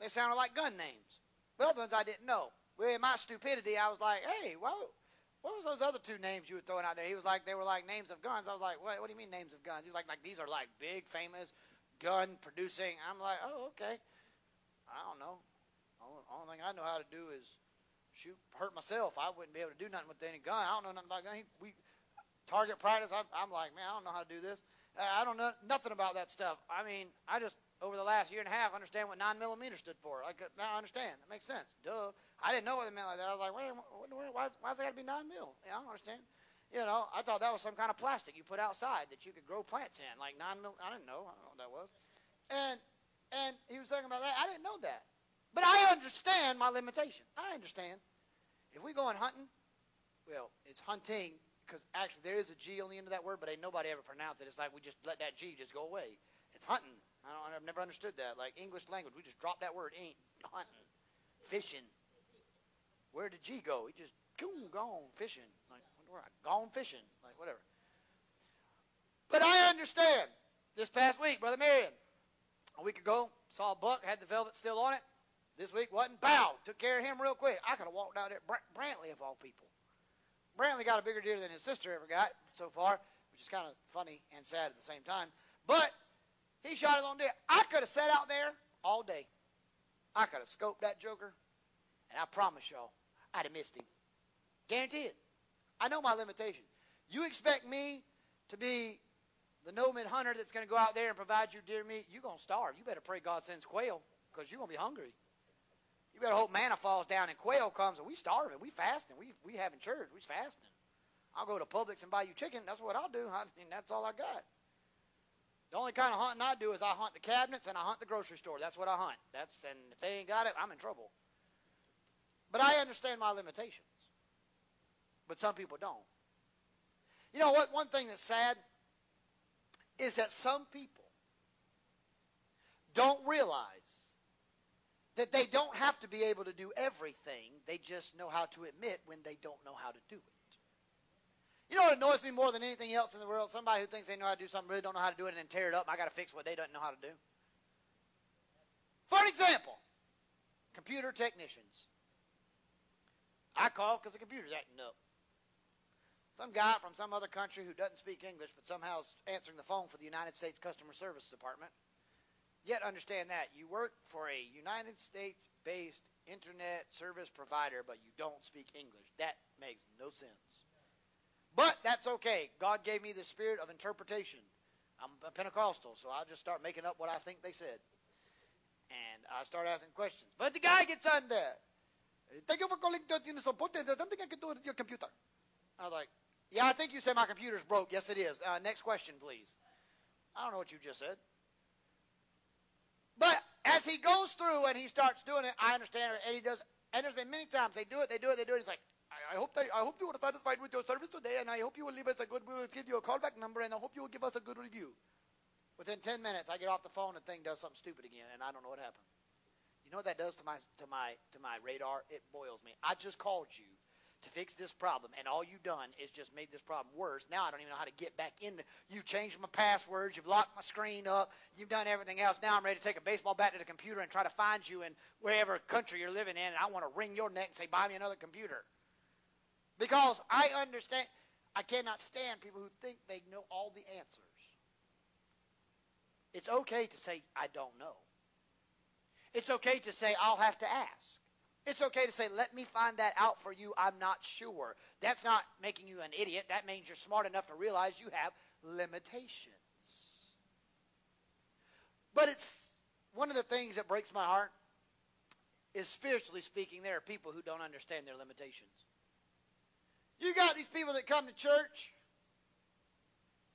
They sounded like gun names. But other ones I didn't know. Well, in my stupidity, I was like, hey, what, what was those other two names you were throwing out there? He was like, they were like names of guns. I was like, what, what do you mean names of guns? He was like, like these are like big, famous, gun producing. I'm like, oh, okay. I don't know. Only, only thing I know how to do is shoot, hurt myself. I wouldn't be able to do nothing with any gun. I don't know nothing about gun. We target practice. I'm, I'm like, man, I don't know how to do this. I don't know nothing about that stuff. I mean, I just over the last year and a half understand what nine millimeter stood for. Like uh, now I understand. It makes sense. Duh. I didn't know what it meant like that. I was like, wait, why, why's it got to be nine mil? Yeah, I don't understand. You know, I thought that was some kind of plastic you put outside that you could grow plants in, like nine mil. I didn't know. I don't know what that was. And and he was talking about that. I didn't know that. But I understand my limitation. I understand. If we go on hunting, well, it's hunting because actually there is a G on the end of that word, but ain't nobody ever pronounced it. It's like we just let that G just go away. It's hunting. I don't, I've never understood that. Like English language, we just drop that word. Ain't hunting, fishing. Where did G go? He just boom, gone fishing. Like where gone fishing. Like whatever. But I understand. This past week, Brother Marion, a week ago, saw a buck, had the velvet still on it. This week wasn't. Bow. Took care of him real quick. I could have walked out there. Brantley, of all people. Brantley got a bigger deer than his sister ever got so far, which is kind of funny and sad at the same time. But he shot his own deer. I could have sat out there all day. I could have scoped that joker, and I promise y'all, I'd have missed him. Guarantee it. I know my limitation. You expect me to be the nomad hunter that's going to go out there and provide you deer meat? You're going to starve. You better pray God sends quail because you're going to be hungry. You better hope manna falls down and quail comes and we starving, we fasting, we we having church, we fasting. I'll go to Publix and buy you chicken. That's what I'll do. *laughs* I mean, that's all I got. The only kind of hunting I do is I hunt the cabinets and I hunt the grocery store. That's what I hunt. That's and if they ain't got it, I'm in trouble. But I understand my limitations. But some people don't. You know what? One thing that's sad is that some people don't realize that they don't have to be able to do everything. They just know how to admit when they don't know how to do it. You know what annoys me more than anything else in the world? Somebody who thinks they know how to do something really don't know how to do it and then tear it up. I got to fix what they don't know how to do. For an example, computer technicians. I call because the computer's acting up. Some guy from some other country who doesn't speak English but somehow is answering the phone for the United States Customer Service Department Yet understand that you work for a United States based internet service provider, but you don't speak English. That makes no sense. But that's okay. God gave me the spirit of interpretation. I'm a Pentecostal, so I'll just start making up what I think they said. And I start asking questions. But the guy gets on there. Thank you for calling the support. There's something I can do with your computer. I was like, yeah, I think you said my computer's broke. Yes, it is. Uh, next question, please. I don't know what you just said. But as he goes through and he starts doing it, I understand and he does. And there's been many times they do it, they do it, they do it. He's like, I, hope they, I hope you are satisfied with your service today, and I hope you will leave us a good. We will give you a callback number, and I hope you will give us a good review. Within 10 minutes, I get off the phone and the thing does something stupid again, and I don't know what happened. You know what that does to my to my to my radar? It boils me. I just called you to fix this problem, and all you've done is just made this problem worse. Now I don't even know how to get back in. You've changed my passwords. You've locked my screen up. You've done everything else. Now I'm ready to take a baseball bat to the computer and try to find you in wherever country you're living in, and I want to wring your neck and say, buy me another computer. Because I understand. I cannot stand people who think they know all the answers. It's okay to say, I don't know. It's okay to say, I'll have to ask. It's okay to say, let me find that out for you. I'm not sure. That's not making you an idiot. That means you're smart enough to realize you have limitations. But it's one of the things that breaks my heart is spiritually speaking, there are people who don't understand their limitations. You got these people that come to church.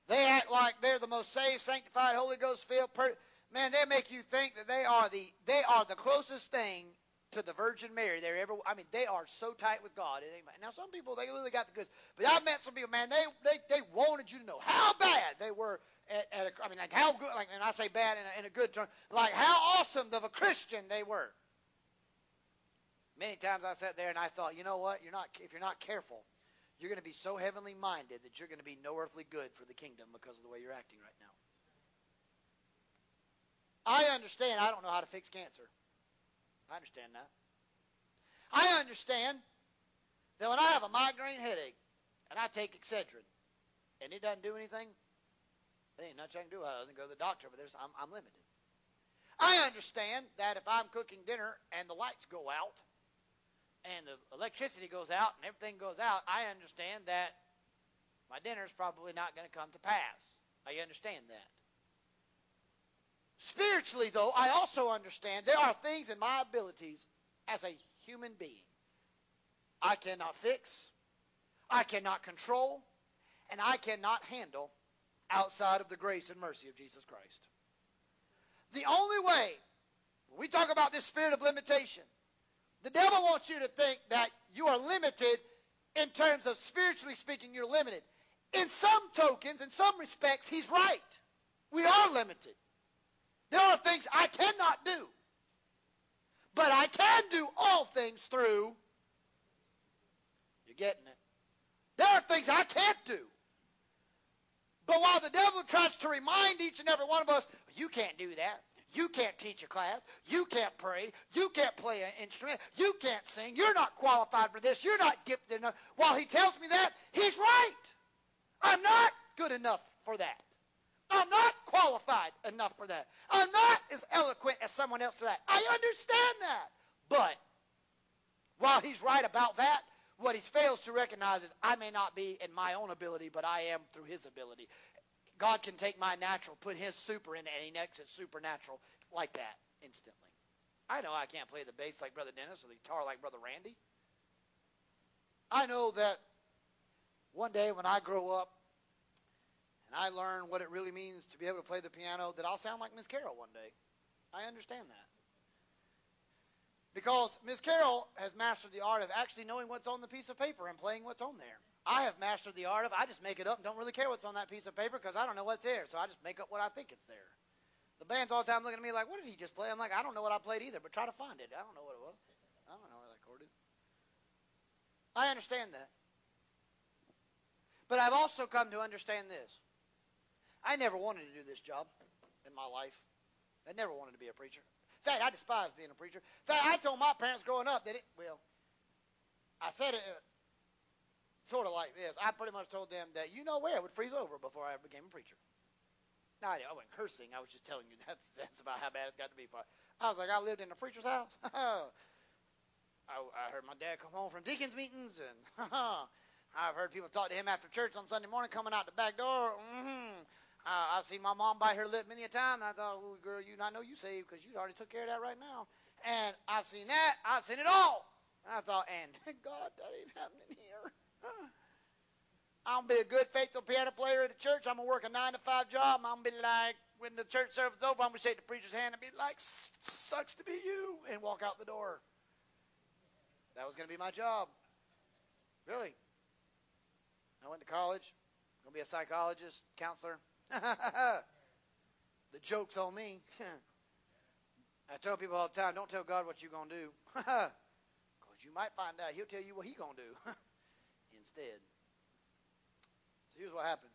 They act like they're the most saved, sanctified, Holy Ghost filled person. Man, they make you think that they are the they are the closest thing to the Virgin Mary they're ever. I mean, they are so tight with God. Now, some people they really got the goods, but I've met some people, man. They they they wanted you to know how bad they were at. at a, I mean, like how good. Like, and I say bad in a, in a good term. Like how awesome of a Christian they were. Many times I sat there and I thought, you know what? You're not if you're not careful, you're going to be so heavenly minded that you're going to be no earthly good for the kingdom because of the way you're acting right now. I understand. I don't know how to fix cancer. I understand that. I understand that when I have a migraine headache and I take Excedrin and it doesn't do anything, there ain't nothing I can do other than go to the doctor, but there's, I'm, I'm limited. I understand that if I'm cooking dinner and the lights go out and the electricity goes out and everything goes out, I understand that my dinner is probably not going to come to pass. I understand that. Spiritually, though, I also understand there are things in my abilities as a human being I cannot fix, I cannot control, and I cannot handle outside of the grace and mercy of Jesus Christ. The only way, we talk about this spirit of limitation, the devil wants you to think that you are limited in terms of spiritually speaking, you're limited. In some tokens, in some respects, he's right. We are limited. There are things I cannot do. But I can do all things through. You're getting it. There are things I can't do. But while the devil tries to remind each and every one of us, you can't do that. You can't teach a class. You can't pray. You can't play an instrument. You can't sing. You're not qualified for this. You're not gifted enough. While he tells me that, he's right. I'm not good enough for that. I'm not qualified enough for that. I'm not as eloquent as someone else for that. I understand that. But while he's right about that, what he fails to recognize is I may not be in my own ability, but I am through his ability. God can take my natural, put his super in it, and he makes it supernatural like that instantly. I know I can't play the bass like Brother Dennis or the guitar like Brother Randy. I know that one day when I grow up, and I learn what it really means to be able to play the piano, that I'll sound like Miss Carroll one day. I understand that. Because Miss Carroll has mastered the art of actually knowing what's on the piece of paper and playing what's on there. I have mastered the art of I just make it up and don't really care what's on that piece of paper because I don't know what's there, so I just make up what I think it's there. The band's all the time looking at me like, "What did he just play?" I'm like, "I don't know what I played either, but try to find it. I don't know what it was. I don't know where that chord is." I understand that, but I've also come to understand this. I never wanted to do this job in my life. I never wanted to be a preacher. In fact, I despised being a preacher. In fact, I told my parents growing up that it, well, I said it uh, sort of like this. I pretty much told them that you know where it would freeze over before I became a preacher. Now, I wasn't cursing. I was just telling you *laughs* that's, that's about how bad it's got to be. For, I was like, I lived in a preacher's house. *laughs* I, I heard my dad come home from deacons meetings, and *laughs* I've heard people talk to him after church on Sunday morning coming out the back door. Mm-hmm. Uh, I've seen my mom bite her lip many a time. I thought, well, girl, you I know you saved because you already took care of that right now. And I've seen that. I've seen it all. And I thought, and *laughs* God, that ain't happening here. *laughs* I'm gonna be a good, faithful piano player at the church. I'm gonna work a nine to five job. I'm gonna be like, when the church service is over, I'm gonna shake the preacher's hand and be like, "Sucks to be you," and walk out the door. That was gonna be my job. Really. I went to college. Gonna be a psychologist, counselor. *laughs* the joke's on me. *laughs* I tell people all the time, don't tell God what you're going to do. *laughs* Because you might find out he'll tell you what he's going to do instead. So here's what happened.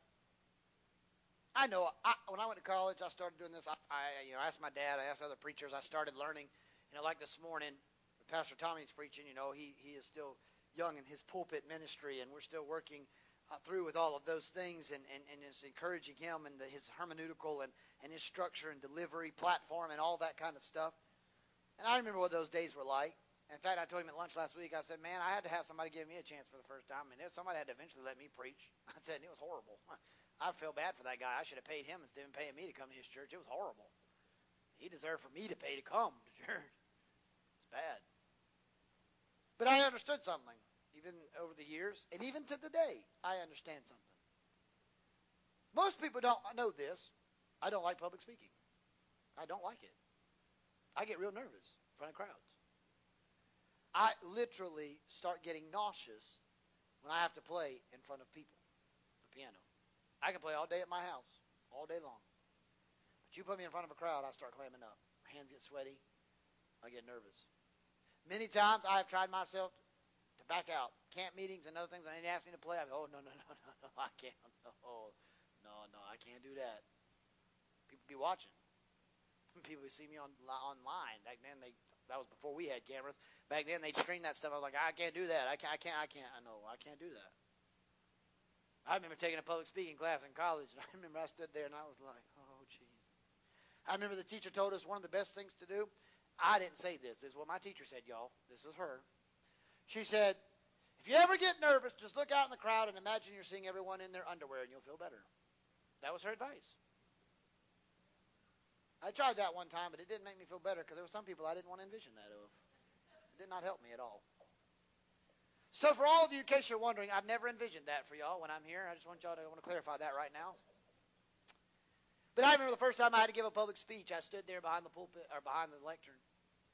I know I, when I went to college, I started doing this. I, I, you know, asked my dad, I asked other preachers. I started learning. You know, like this morning, Pastor Tommy's preaching. You know, he he is still young in his pulpit ministry, and we're still working uh, through with all of those things and, and, and is encouraging him and the, his hermeneutical and, and his structure and delivery platform and all that kind of stuff. And I remember what those days were like. In fact, I told him at lunch last week, I said, man, I had to have somebody give me a chance for the first time. I mean, somebody had to eventually let me preach. *laughs* I said, and it was horrible. *laughs* I feel bad for that guy. I should have paid him instead of paying me to come to his church. It was horrible. He deserved for me to pay to come to *laughs* church. It's bad. But I understood something even over the years, and even to today, I understand something. Most people don't know this. I don't like public speaking. I don't like it. I get real nervous in front of crowds. I literally start getting nauseous when I have to play in front of people, the piano. I can play all day at my house, all day long. But you put me in front of a crowd, I start clamming up. My hands get sweaty. I get nervous. Many times I have tried myself back out. Camp meetings and other things, and they ask me to play. I go, oh, no, no, no, no, no, *laughs* I can't. No, no, no, I can't do that. People be watching. *laughs* People see me on online. Back then, they that was before we had cameras. Back then, they'd stream that stuff. I was like, I can't do that. I can't. I can't. I can't. I know. I can't do that. I remember taking a public speaking class in college, and *laughs* I remember I stood there and I was like, oh, jeez. I remember the teacher told us one of the best things to do. I didn't say this. This is what my teacher said, y'all. This is her. She said, if you ever get nervous, just look out in the crowd and imagine you're seeing everyone in their underwear, and you'll feel better. That was her advice. I tried that one time, but it didn't make me feel better because there were some people I didn't want to envision that of. It did not help me at all. So for all of you, in case you're wondering, I've never envisioned that for y'all when I'm here. I just want y'all to want to clarify that right now. But I remember the first time I had to give a public speech. I stood there behind the pulpit or behind the lectern,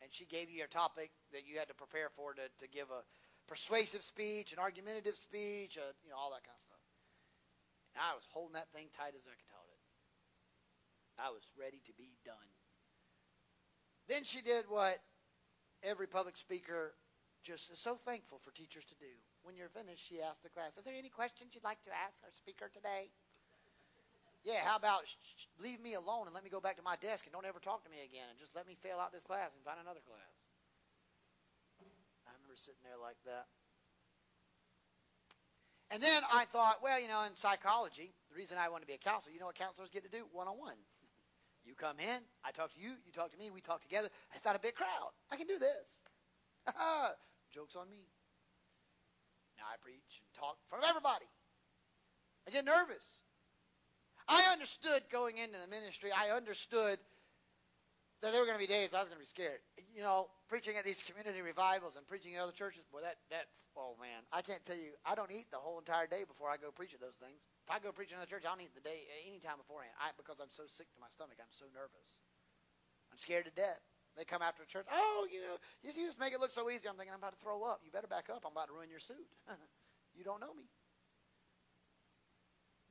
and she gave you your topic that you had to prepare for to, to give a persuasive speech, an argumentative speech, a, you know, all that kind of stuff. And I was holding that thing tight as I could hold it. I was ready to be done. Then she did what every public speaker just is so thankful for teachers to do. When you're finished, she asked the class, Is there any questions you'd like to ask our speaker today? Yeah, how about sh- leave me alone and let me go back to my desk and don't ever talk to me again and just let me fail out this class and find another class. I remember sitting there like that. And then I thought, well, you know, in psychology, the reason I want to be a counselor, you know what counselors get to do? One on one. You come in, I talk to you, you talk to me, we talk together. It's not a big crowd. I can do this. *laughs* Joke's on me. Now I preach and talk in front of everybody. I get nervous. I understood going into the ministry, I understood that there were going to be days I was going to be scared. You know, preaching at these community revivals and preaching at other churches, boy, that, that, oh man, I can't tell you, I don't eat the whole entire day before I go preach at those things. If I go preach in another church, I don't eat the day eh, any time beforehand I, because I'm so sick to my stomach. I'm so nervous. I'm scared to death. They come after church. Oh, you know, you just make it look so easy. I'm thinking, I'm about to throw up. You better back up. I'm about to ruin your suit. *laughs* you don't know me.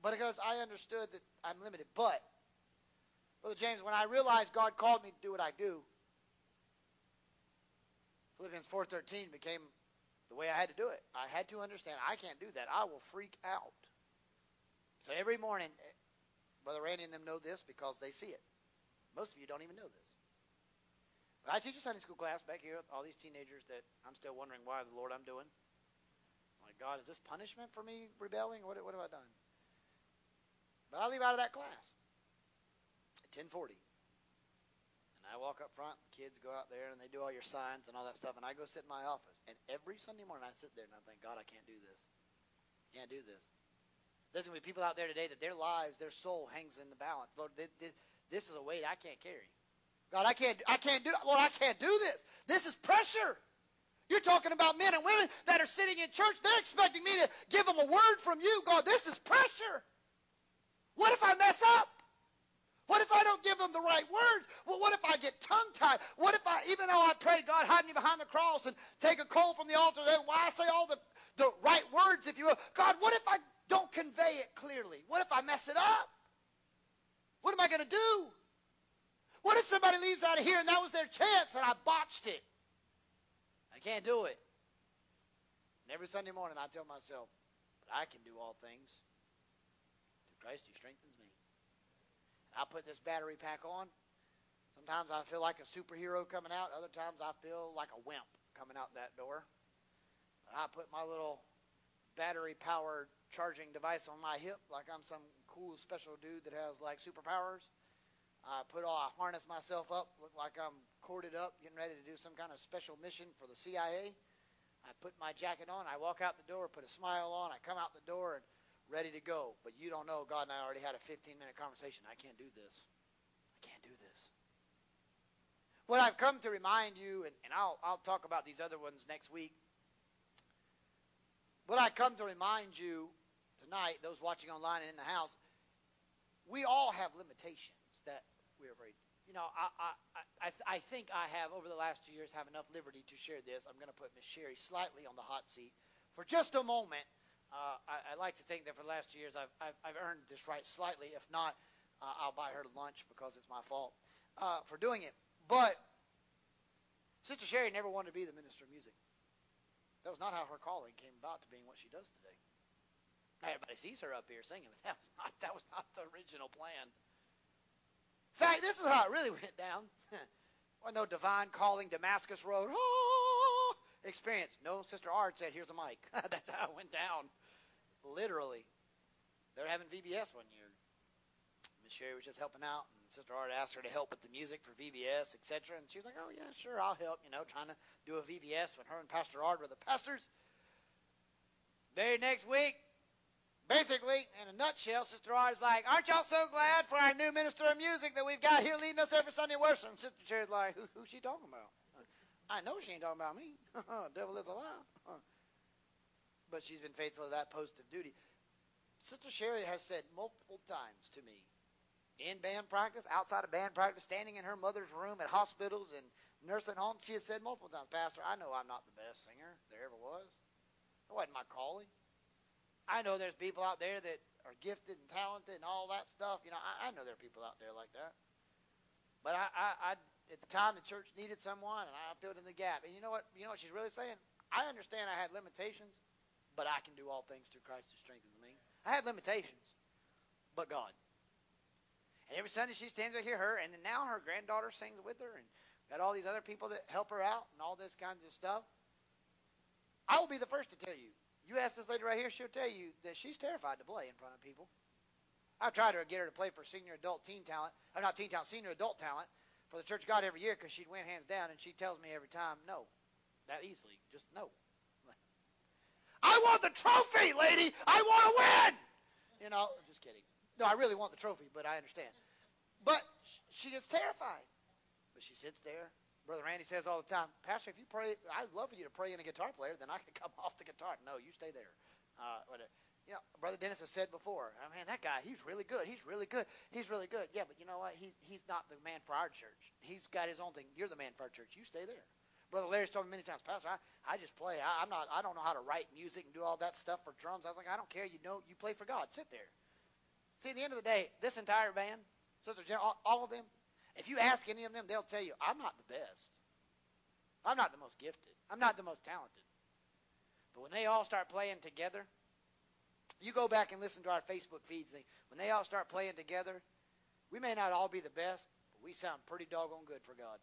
But because I understood that I'm limited. But Brother James, when I realized God called me to do what I do, Philippians 4:13 became the way I had to do it. I had to understand I can't do that. I will freak out. So every morning, eh, Brother Randy and them know this because they see it. Most of you don't even know this. But I teach a Sunday school class back here with all these teenagers that I'm still wondering why the Lord I'm doing. My God, is this punishment for me rebelling? What, what have I done? But I leave out of that class. 1040. And I walk up front, kids go out there and they do all your signs and all that stuff, and I go sit in my office. And every Sunday morning I sit there and I think, God, I can't do this. Can't do this. There's going to be people out there today that their lives, their soul hangs in the balance. Lord, this is a weight I can't carry. God, I can't, I can't do, Lord, I can't do this. This is pressure. You're talking about men and women that are sitting in church. They're expecting me to give them a word from you. God, this is pressure. What if I mess up? What if I don't give them the right words? Well, what if I get tongue tied? What if I, even though I pray, God, hide me behind the cross and take a coal from the altar, and why I say all the, the right words, if you will. God, what if I don't convey it clearly? What if I mess it up? What am I going to do? What if somebody leaves out of here and that was their chance and I botched it? I can't do it. And every Sunday morning I tell myself, but I can do all things Christ who strengthens me. I put this battery pack on. Sometimes I feel like a superhero coming out. Other times I feel like a wimp coming out that door. But I put my little battery powered charging device on my hip like I'm some cool special dude that has like superpowers. I put all I harness myself up, look like I'm corded up, getting ready to do some kind of special mission for the CIA. I put my jacket on, I walk out the door, put a smile on, I come out the door and ready to go. But you don't know, God and I already had a 15 minute conversation. I can't do this. I can't do this. What I've come to remind you, and, and I'll, I'll talk about these other ones next week. What I come to remind you tonight, those watching online and in the house, we all have limitations that we're afraid. You know, I, I, I, I think I have, over the last two years, have enough liberty to share this. I'm going to put Miss Sherry slightly on the hot seat for just a moment. Uh, I, I like to think that for the last two years, I've, I've, I've earned this right slightly. If not, uh, I'll buy her lunch because it's my fault uh, for doing it. But Sister Sherry never wanted to be the minister of music. That was not how her calling came about to being what she does today. Everybody sees her up here singing, but *laughs* that was not that was not the original plan. In fact, this is how it really *laughs* went down. *laughs* well, no divine calling Damascus Road oh, experience. No, Sister Ard said, "Here's a mic." That's how it went down. Literally, they were having VBS one year. Miss Sherry was just helping out, and Sister Ard asked her to help with the music for VBS, etc. And she was like, "Oh yeah, sure, I'll help." You know, trying to do a VBS when her and Pastor Ard were the pastors. Very next week, Basically, in a nutshell, Sister Ard is like, Aren't y'all so glad for our new minister of music that we've got here leading us every Sunday worship? And Sister Sherry's like, Who, Who's she talking about? Uh, I know she ain't talking about me. *laughs* Devil is a lie. Uh, but she's been faithful to that post of duty. Sister Sherry has said multiple times to me, in band practice, outside of band practice, standing in her mother's room at hospitals and nursing homes, she has said multiple times, Pastor, I know I'm not the best singer there ever was. That wasn't my calling. I know there's people out there that are gifted and talented and all that stuff. You know, I, I know there are people out there like that. But I, I, I, at the time, the church needed someone, and I filled in the gap. And you know what? You know what she's really saying? I understand I had limitations, but I can do all things through Christ who strengthens me. I had limitations, but God. And every Sunday she stands right here, her, and then now her granddaughter sings with her, and got all these other people that help her out, and all this kinds of stuff. I will be the first to tell you, you ask this lady right here, she'll tell you that she's terrified to play in front of people. I've tried to get her to play for senior adult teen talent, or not teen talent, senior adult talent for the Church of God every year because she'd win hands down, and she tells me every time, no, that easily, just no. I want the trophy, lady. I want to win. You know, I'm just kidding. No, I really want the trophy, but I understand. But she gets terrified. But she sits there Brother Randy says all the time, Pastor, if you pray, I'd love for you to pray in a guitar player, then I can *laughs* come off the guitar. No, you stay there. Uh, whatever. You know, Brother Dennis has said before, oh, man, that guy, he's really good. He's really good. He's really good. Yeah, but you know what? He's he's not the man for our church. He's got his own thing. You're the man for our church. You stay there. Brother Larry's told me many times, Pastor, I, I just play. I, I'm not. I don't know how to write music and do all that stuff for drums. I was like, I don't care. You know, you play for God. Sit there. See, at the end of the day, this entire band, Sister Jen, all, all of them, if you ask any of them, they'll tell you, I'm not the best. I'm not the most gifted. I'm not the most talented. But when they all start playing together, you go back and listen to our Facebook feeds. When they all start playing together, we may not all be the best, but we sound pretty doggone good for God.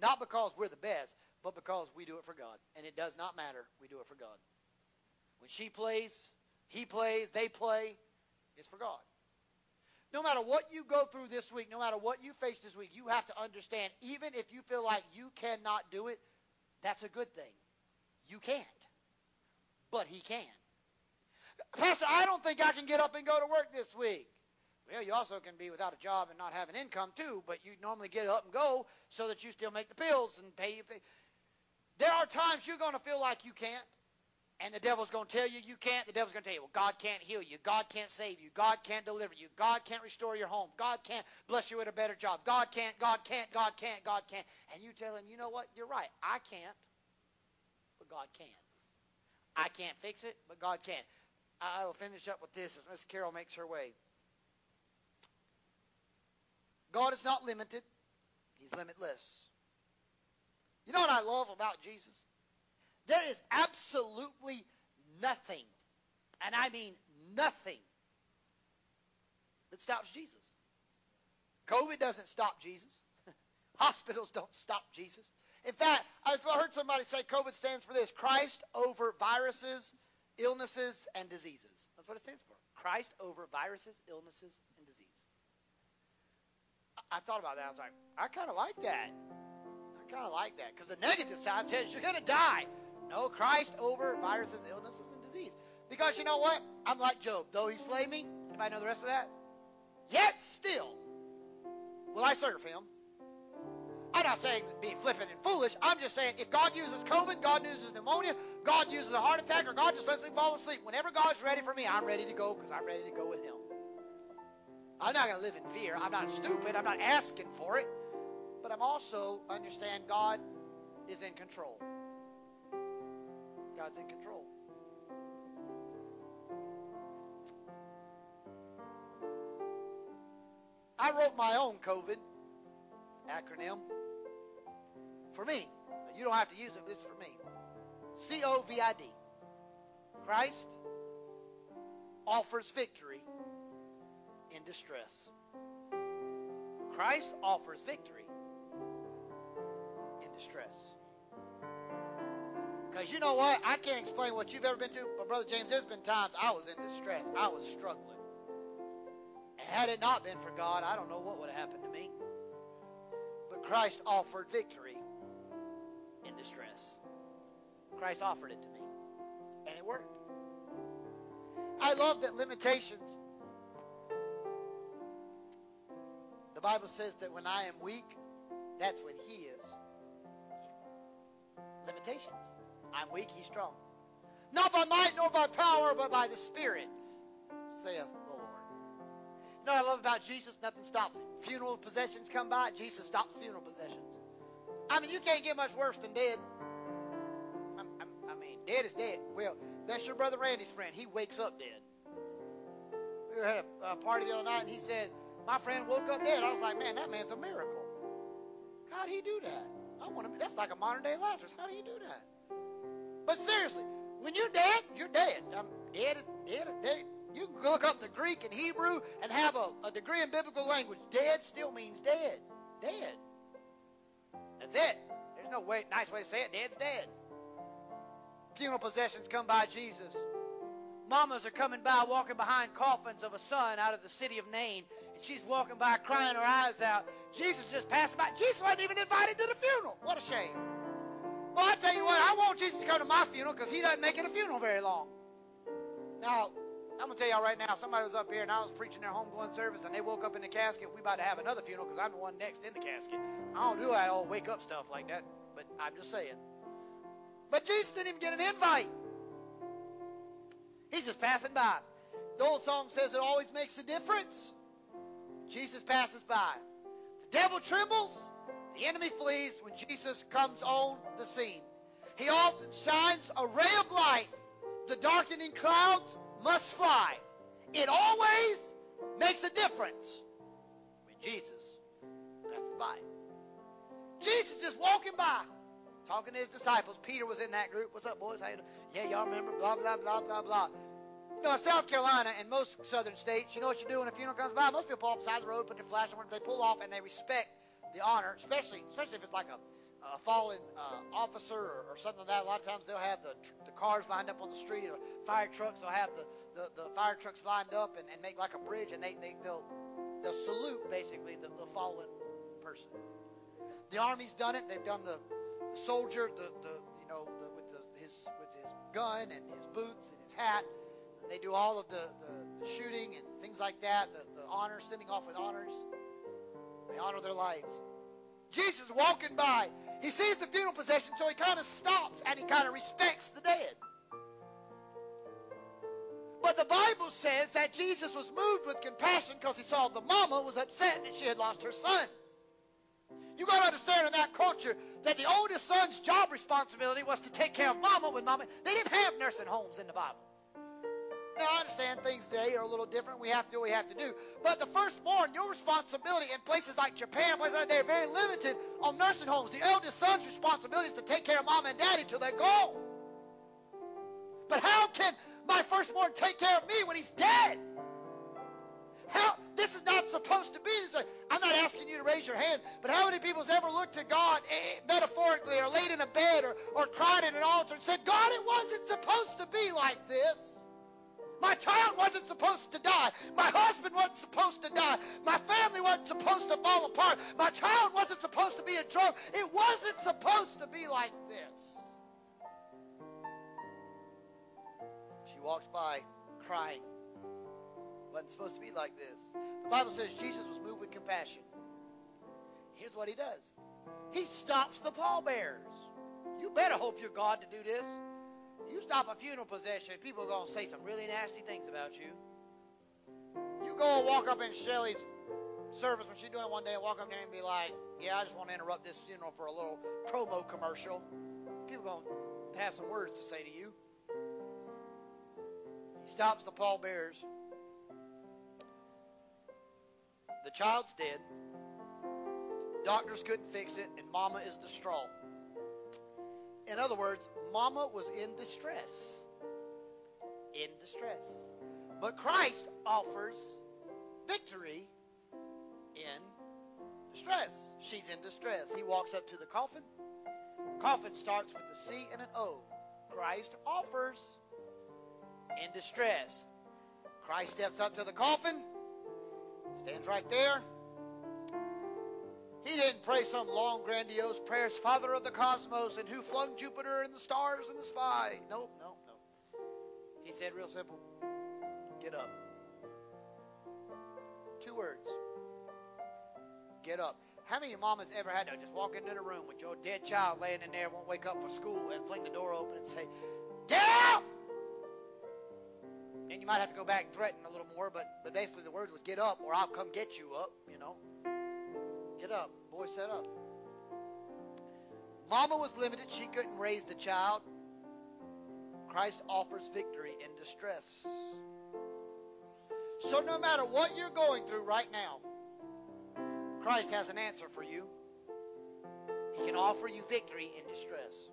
Not because we're the best, but because we do it for God. And it does not matter. We do it for God. When she plays, he plays, they play, it's for God. No matter what you go through this week, no matter what you face this week, you have to understand, even if you feel like you cannot do it, that's a good thing. You can't. But he can. Pastor, I don't think I can get up and go to work this week. Well, you also can be without a job and not have an income too, but you normally get up and go so that you still make the bills and pay. Your. Pay. There are times you're going to feel like you can't. And the devil's going to tell you you can't. The devil's going to tell you, well, God can't heal you. God can't save you. God can't deliver you. God can't restore your home. God can't bless you with a better job. God can't, God can't, God can't, God can't. And you tell him, you know what? You're right. I can't, but God can. I can't fix it, but God can. I will finish up with this as Miss Carol makes her way. God is not limited. He's limitless. You know what I love about Jesus? There is absolutely nothing, and I mean nothing, that stops Jesus. COVID doesn't stop Jesus. *laughs* Hospitals don't stop Jesus. In fact, I've heard somebody say COVID stands for this Christ over viruses, illnesses, and diseases. That's what it stands for. Christ over viruses, illnesses. I, thought about that. I was like, I kind of like that. I kind of like that because the negative side says you're going to die. No, Christ over viruses, illnesses, and disease. Because you know what? I'm like Job. Though he slay me, anybody know the rest of that? Yet still will I serve him. I'm not saying being flippant and foolish. I'm just saying if God uses COVID, God uses pneumonia, God uses a heart attack, or God just lets me fall asleep, whenever God's ready for me, I'm ready to go because I'm ready to go with Him. I'm not going to live in fear. I'm not stupid. I'm not asking for it. but I'm also understand God is in control. God's in control. I wrote my own COVID acronym for me. You don't have to use it. This is for me. C O V I D. Christ offers victory in distress. Christ offers victory in distress. Because you know what? I can't explain what you've ever been through, but Brother James, there's been times I was in distress. I was struggling. And had it not been for God, I don't know what would have happened to me. But Christ offered victory in distress. Christ offered it to me. And it worked. I love that limitations. Bible says that when I am weak, that's when He is. Limitations. I'm weak, He's strong. Not by might nor by power, but by the Spirit, saith the Lord. You know I love about Jesus? Nothing stops him. Funeral possessions come by, Jesus stops funeral possessions. I mean, you can't get much worse than dead. I'm, I'm, I mean, dead is dead. Well, that's your brother Randy's friend. He wakes up dead. We at a, a party the other night, and he said, "My friend woke up dead." I was like, "Man, that man's a miracle. How'd he do that? I want to. That's like a modern day Lazarus. How do you do that?" But seriously, when you're dead, you're dead. I'm dead. Dead. Dead. You can look up the Greek and Hebrew and have a, a degree in biblical language. Dead still means dead. Dead. That's it. There's no way, nice way to say it. Dead's dead. Funeral possessions come by Jesus. Mamas are coming by walking behind coffins of a son out of the city of Nain. And she's walking by crying her eyes out. Jesus just passed by. Jesus wasn't even invited to the funeral. What a shame. Well, I tell you what, I want Jesus to come to my funeral because he doesn't make it a funeral very long. Now, I'm going to tell y'all right now, somebody was up here and I was preaching their homegoing service and they woke up in the casket. We about to have another funeral because I'm the one next in the casket. I don't do that old wake up stuff like that, but I'm just saying. But Jesus didn't even get an invite. He's just passing by. The old song says it always makes a difference. Jesus passes by. The devil trembles, the enemy flees when Jesus comes on the scene. He often shines a ray of light. The darkening clouds must fly. It always makes a difference when Jesus passes by. Jesus is walking by, talking to his disciples. Peter was in that group. What's up, boys? How you? Yeah, y'all remember? Blah, blah, blah, blah, blah. You know, in South Carolina and most southern states, you know what you do when a funeral comes by? Most people pull off the side of the road, put their flash on, they pull off and they respect the honor, especially especially if it's like a, a fallen uh, officer or, or, something like that. A lot of times they'll have the, the cars lined up on the street or fire trucks. They'll have the, the, the fire trucks lined up and, and make like a bridge, and they, they they'll they'll salute basically the, the fallen person. The army's done it. They've done the, the soldier, the, the you know the, with the, his with his gun and his boots and his hat. They do all of the, the, the shooting and things like that. The, the honors, sending off with honors. They honor their lives. Jesus walking by. He sees the funeral procession, so he kind of stops and he kind of respects the dead. But the Bible says that Jesus was moved with compassion because he saw the mama was upset that she had lost her son. You got to understand in that culture that the oldest son's job responsibility was to take care of mama when mama. They didn't have nursing homes in the Bible. Now, I understand things today are a little different. We have to do what we have to do. But the firstborn, your responsibility in places like Japan, places like that, they're very limited on nursing homes. The eldest son's responsibility is to take care of mom and daddy till they're gone. But how can my firstborn take care of me when he's dead? How? This is not supposed to be way. I'm not asking you to raise your hand, but how many people has ever looked to God eh, metaphorically or laid in a bed or, or cried in an altar and said, God, it wasn't supposed to be like this? My child wasn't supposed to die. My husband wasn't supposed to die. My family wasn't supposed to fall apart. My child wasn't supposed to be a drunk. It wasn't supposed to be like this. She walks by crying. Wasn't supposed to be like this. The Bible says Jesus was moved with compassion. Here's what he does. He stops the pallbearers. You better hope you're God to do this. You stop a funeral procession, people are going to say some really nasty things about you. You go and walk up in Shelly's service when she's doing it one day and walk up there and be like, "Yeah, I just want to interrupt this funeral for a little promo commercial." People going to have some words to say to you. He stops the pallbearers. The child's dead. Doctors couldn't fix it, and Mama is distraught. In other words, Mama was in distress. In distress. But Christ offers victory in distress. She's in distress. He walks up to the coffin. Coffin starts with a C and an O. Christ offers in distress. Christ steps up to the coffin, stands right there. He didn't pray some long, grandiose prayers, Father of the cosmos, and who flung Jupiter and the stars in the sky. Nope, nope, nope. He said, real simple, get up. Two words. Get up. How many mamas ever had to just walk into the room with your dead child laying in there, won't wake up for school, and fling the door open and say, Get up! And you might have to go back and threaten a little more, but, but basically the word was get up or I'll come get you up, you know. Get up. Boy, set up. Mama was limited. She couldn't raise the child. Christ offers victory in distress. So no matter what you're going through right now, Christ has an answer for you. He can offer you victory in distress.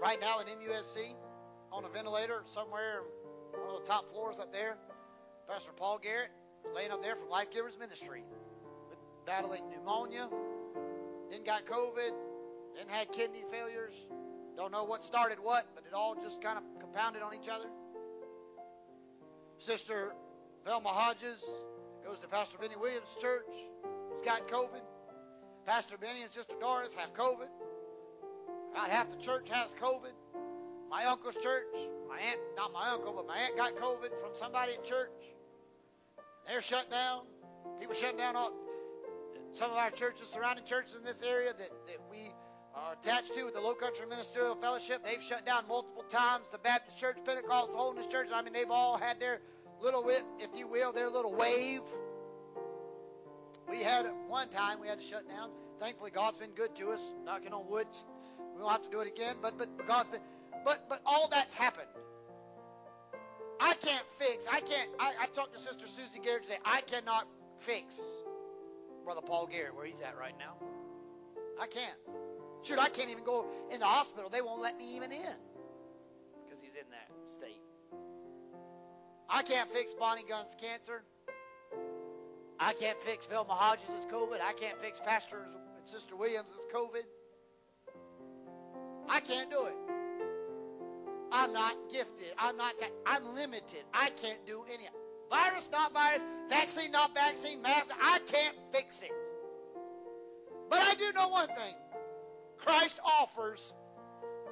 Right now in MUSC, on a ventilator somewhere, one of the top floors up there, Pastor Paul Garrett laying up there from Life Givers Ministry, battling pneumonia, then got COVID, then had kidney failures. Don't know what started what, but it all just kind of compounded on each other. Sister Velma Hodges goes to Pastor Benny Williams' church. He's got COVID. Pastor Benny and Sister Doris have COVID. About half the church has COVID. My uncle's church, my aunt, not my uncle, but my aunt got COVID from somebody at church. They're shut down. People shut down all. Some of our churches, surrounding churches in this area that, that we are attached to with the Low Country Ministerial Fellowship, they've shut down multiple times. The Baptist Church, Pentecostal Holiness Church, I mean, they've all had their little, if you will, their little wave. We had one time we had to shut down. Thankfully, God's been good to us. Knocking on wood, we won't have to do it again. But but, but God's been. But but all that's happened. I can't fix. I can't. I, I talked to Sister Susie Garrett today. I cannot fix Brother Paul Garrett where he's at right now. I can't. Shoot, I can't even go in the hospital. They won't let me even in because he's in that state. I can't fix Bonnie Gunn's cancer. I can't fix Velma Hodges' COVID. I can't fix Pastor and Sister Williams' COVID. I can't do it. I'm not gifted. I'm not. I'm limited. I can't do any. Virus, not virus. Vaccine, not vaccine. Mask. I can't fix it. But I do know one thing. Christ offers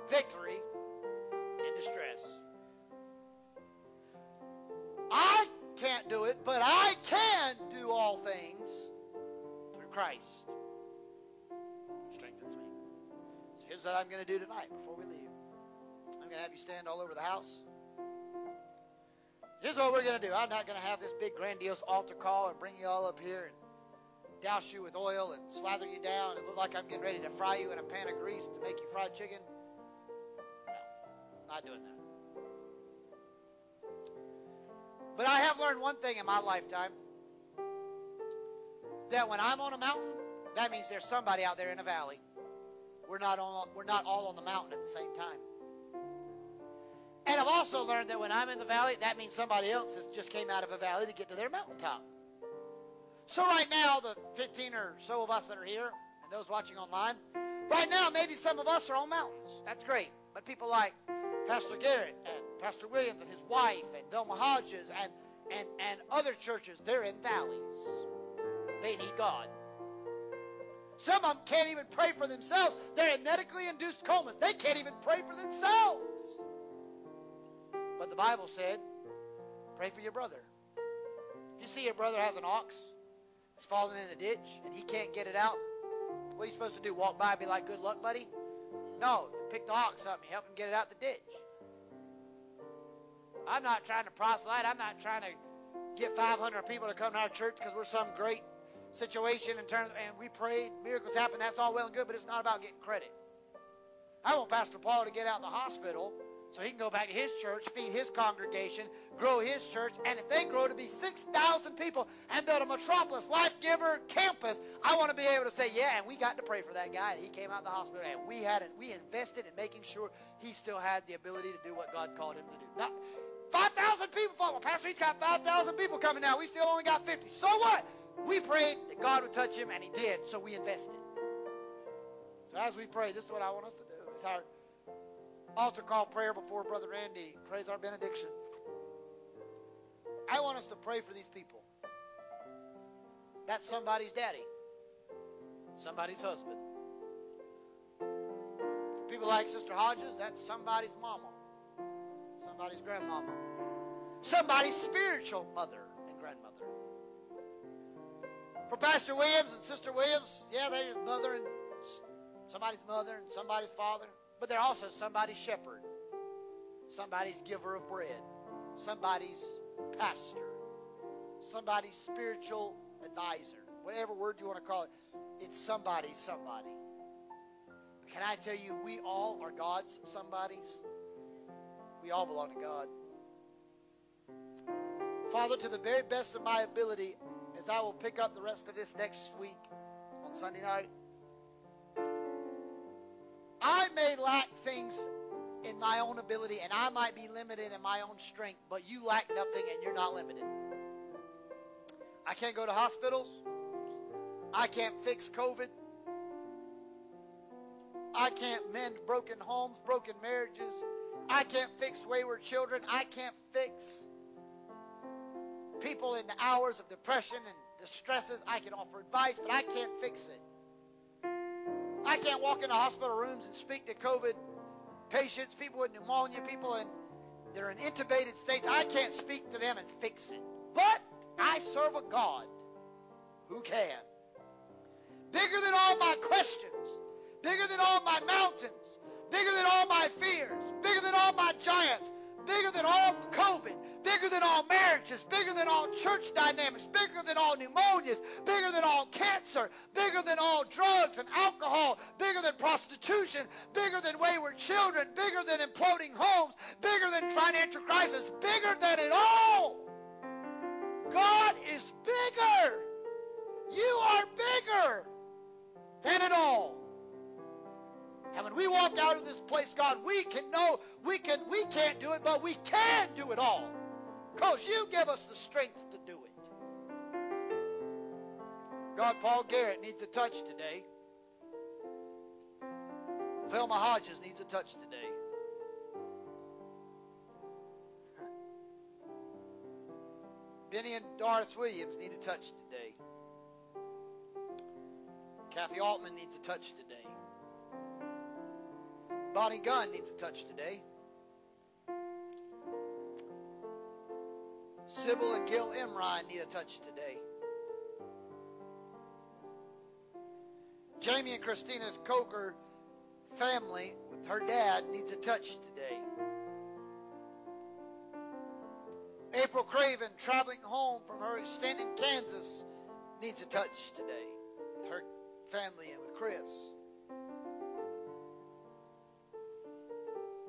victory in distress. I can't do it, but I can do all things through Christ. who Strengthens me. So here's what I'm going to do tonight before we leave. I'm going to have you stand all over the house. Here's what we're going to do. I'm not going to have this big grandiose altar call and bring you all up here and douse you with oil and slather you down and look like I'm getting ready to fry you in a pan of grease to make you fried chicken. No, not doing that. But I have learned one thing in my lifetime that when I'm on a mountain, that means there's somebody out there in a valley. We're not on we're not all on the mountain at the same time. And I've also learned that when I'm in the valley, that means somebody else has just came out of a valley to get to their mountaintop. So right now, the 15 or so of us that are here, and those watching online, right now maybe some of us are on mountains. That's great. But people like Pastor Garrett and Pastor Williams and his wife and Velma Hodges and, and, and other churches, they're in valleys. They need God. Some of them can't even pray for themselves. They're in medically induced comas. They can't even pray for themselves. Bible said, pray for your brother. If you see your brother has an ox, it's falling in the ditch, and he can't get it out, what are you supposed to do? Walk by and be like, good luck, buddy? No, pick the ox up and help him get it out the ditch. I'm not trying to proselyte. I'm not trying to get 500 people to come to our church because we're some great situation in terms, and we prayed, miracles happened. That's all well and good, but it's not about getting credit. I want Pastor Paul to get out of the hospital so he can go back to his church, feed his congregation, grow his church, and if they grow to be 6,000 people and build a metropolis, life giver campus, I want to be able to say, yeah, and we got to pray for that guy. He came out of the hospital, and we had it. We invested in making sure he still had the ability to do what God called him to do. Not 5,000 people well, Pastor, he's got 5,000 people coming now. We still only got 50. So what? We prayed that God would touch him, and he did, so we invested. So as we pray, this is what I want us to do. It's our altar call prayer before Brother Randy prays our benediction. I want us to pray for these people. That's somebody's daddy, somebody's husband. For people like Sister Hodges, that's somebody's mama, somebody's grandmama, somebody's spiritual mother and grandmother. For Pastor Williams and Sister Williams, yeah, they're mother and somebody's mother and somebody's father, but they're also somebody's shepherd, somebody's giver of bread, somebody's pastor, somebody's spiritual advisor, whatever word you want to call it. It's somebody, somebody. But can I tell you, we all are God's somebodies. We all belong to God. Father, to the very best of my ability, as I will pick up the rest of this next week on Sunday night, may lack things in my own ability and I might be limited in my own strength, but you lack nothing and you're not limited. I can't go to hospitals. I can't fix COVID. I can't mend broken homes, broken marriages. I can't fix wayward children. I can't fix people in the hours of depression and distresses. I can offer advice, but I can't fix it. I can't walk into hospital rooms and speak to COVID patients, people with pneumonia, people in that are in intubated states. I can't speak to them and fix it. But I serve a God who can. Bigger than all my questions, bigger than all my mountains, bigger than all my fears, bigger than all my giants, bigger than all COVID, bigger than all marriages, bigger than all church dynamics, bigger than all pneumonias, bigger than all cancer, bigger than all drugs and alcohol, bigger than prostitution, bigger than wayward children, bigger than imploding homes, bigger than financial crisis, bigger than it all. God is bigger. You are bigger than it all. And when we walk out of this place, God, we can know we can we can't do it, but we can do it all. Because you give us the strength to do it. God, Paul Garrett needs a touch today. Velma Hodges needs a touch today. *laughs* Benny and Doris Williams need a touch today. Kathy Altman needs a touch today. Bonnie Gunn needs a touch today. Sybil and Gil Emrine need a touch today. Jamie and Christina's Coker family with her dad needs a touch today. April Craven traveling home from her extended Kansas needs a touch today with her family and with Chris.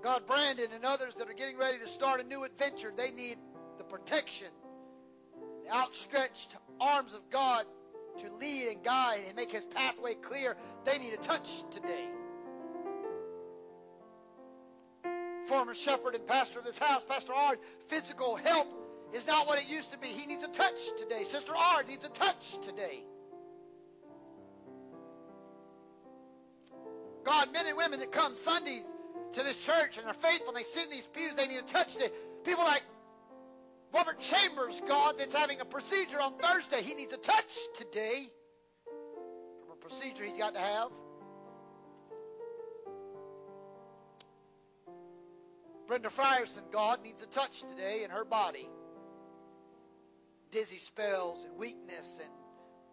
God, Brandon and others that are getting ready to start a new adventure, they need the protection, the outstretched arms of God to lead and guide and make his pathway clear. They need a touch today. Former shepherd and pastor of this house, Pastor Ard, physical help is not what it used to be. He needs a touch today. Sister Ard needs a touch today. God, men and women that come Sundays to this church and are faithful and they sit in these pews, they need a touch today. People like Robert Chambers, God, that's having a procedure on Thursday, he needs a touch today from a procedure he's got to have. Brenda Frierson, God, needs a touch today in her body. Dizzy spells and weakness and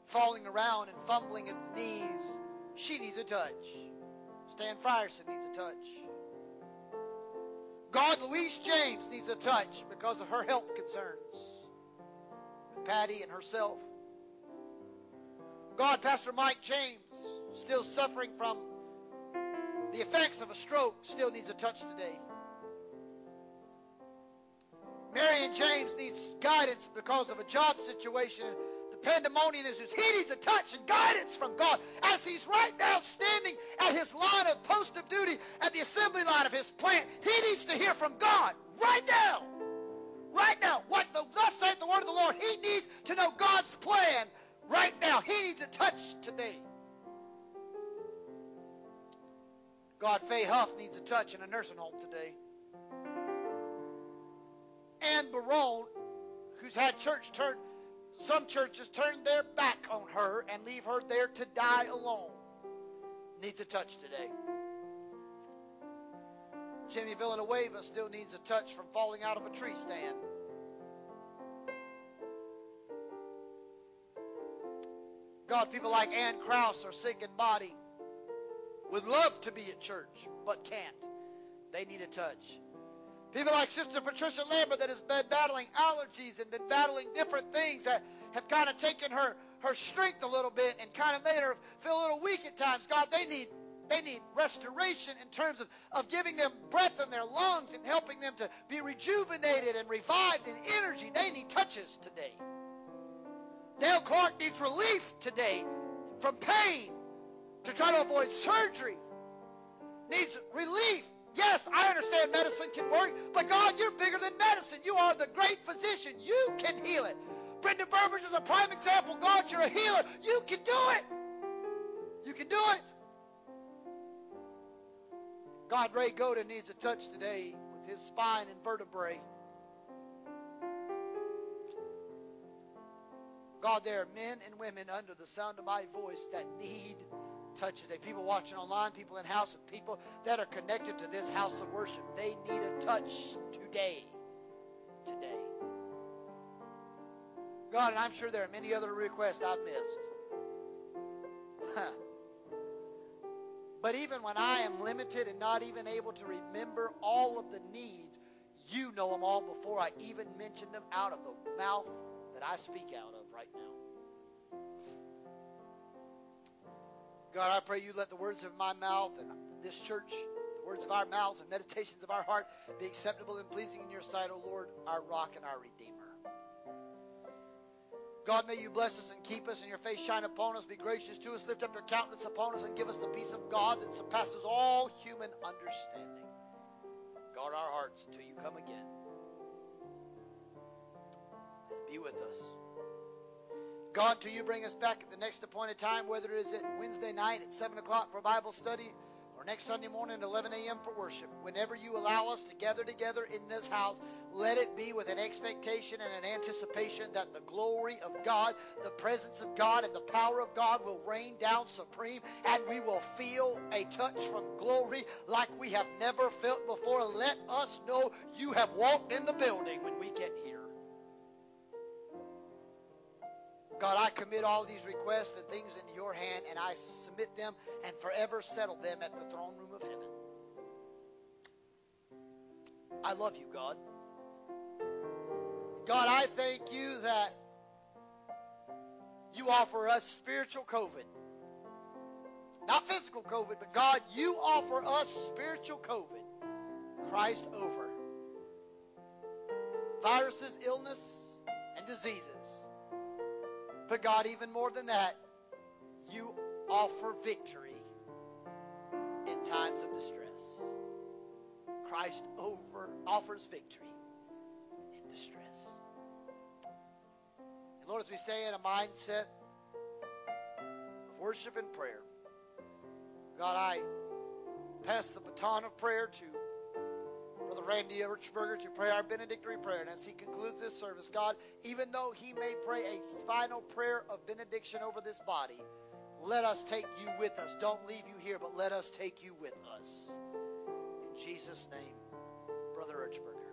falling around and fumbling at the knees. She needs a touch. Stan Frierson needs a touch. God, Louise James needs a touch because of her health concerns with Patty and herself. God, Pastor Mike James, still suffering from the effects of a stroke, still needs a touch today. Marion James needs guidance because of a job situation. Pandemonium is he needs a touch and guidance from God as he's right now standing at his line of post of duty at the assembly line of his plant. He needs to hear from God right now. Right now. What the thus saith the word of the Lord. He needs to know God's plan right now. He needs a touch today. God, Faye Huff needs a touch in a nursing home today. Ann Barone, who's had church turn, some churches turn their back on her and leave her there to die alone, needs a touch today. Jimmy Villanueva still needs a touch from falling out of a tree stand. God, people like Ann Kraus are sick in body, would love to be at church, but can't. They need a touch. People like Sister Patricia Lambert that has been battling allergies and been battling different things that have kind of taken her, her strength a little bit and kind of made her feel a little weak at times. God, they need they need restoration in terms of, of giving them breath in their lungs and helping them to be rejuvenated and revived in energy. They need touches today. Dale Clark needs relief today from pain to try to avoid surgery. Needs relief. Yes, I understand medicine can work, but God, you're bigger than medicine. You are the great physician. You can heal it. Brendan Burbridge is a prime example. God, you're a healer. You can do it. You can do it. God, Ray Goda needs a touch today with his spine and vertebrae. God, there are men and women under the sound of my voice that need touch today. People watching online, people in house, and people that are connected to this house of worship. They need a touch today. Today. God, and I'm sure there are many other requests I've missed. but even when I am limited and not even able to remember all of the needs, you know them all before I even mention them out of the mouth that I speak out of God, I pray you let the words of my mouth and this church, the words of our mouths and meditations of our heart be acceptable and pleasing in your sight, O Lord, our rock and our redeemer. God, may you bless us and keep us, and your face shine upon us, be gracious to us, lift up your countenance upon us, and give us the peace of God that surpasses all human understanding. Guard our hearts until you come again. Be with us. God, till you bring us back at the next appointed time, whether it is at Wednesday night at 7 o'clock for Bible study or next Sunday morning at 11 a.m. for worship, whenever you allow us to gather together in this house, let it be with an expectation and an anticipation that the glory of God, the presence of God, and the power of God will rain down supreme, and we will feel a touch from glory like we have never felt before. Let us know you have walked in the building when we get here. God, I commit all these requests and things into your hand, and I submit them and forever settle them at the throne room of heaven. I love you, God. God, I thank you that you offer us spiritual COVID. Not physical COVID, but God, you offer us spiritual COVID. Christ over. Viruses, illness, and diseases. But God, even more than that, you offer victory in times of distress. Christ over offers victory in distress. And Lord, as we stay in a mindset of worship and prayer, God, I pass the baton of prayer to Brother Randy Richburger to pray our benedictory prayer. And as he concludes this service, God, even though he may pray a final prayer of benediction over this body, let us take you with us. Don't leave you here, but let us take you with us. In Jesus' name, Brother Richburger.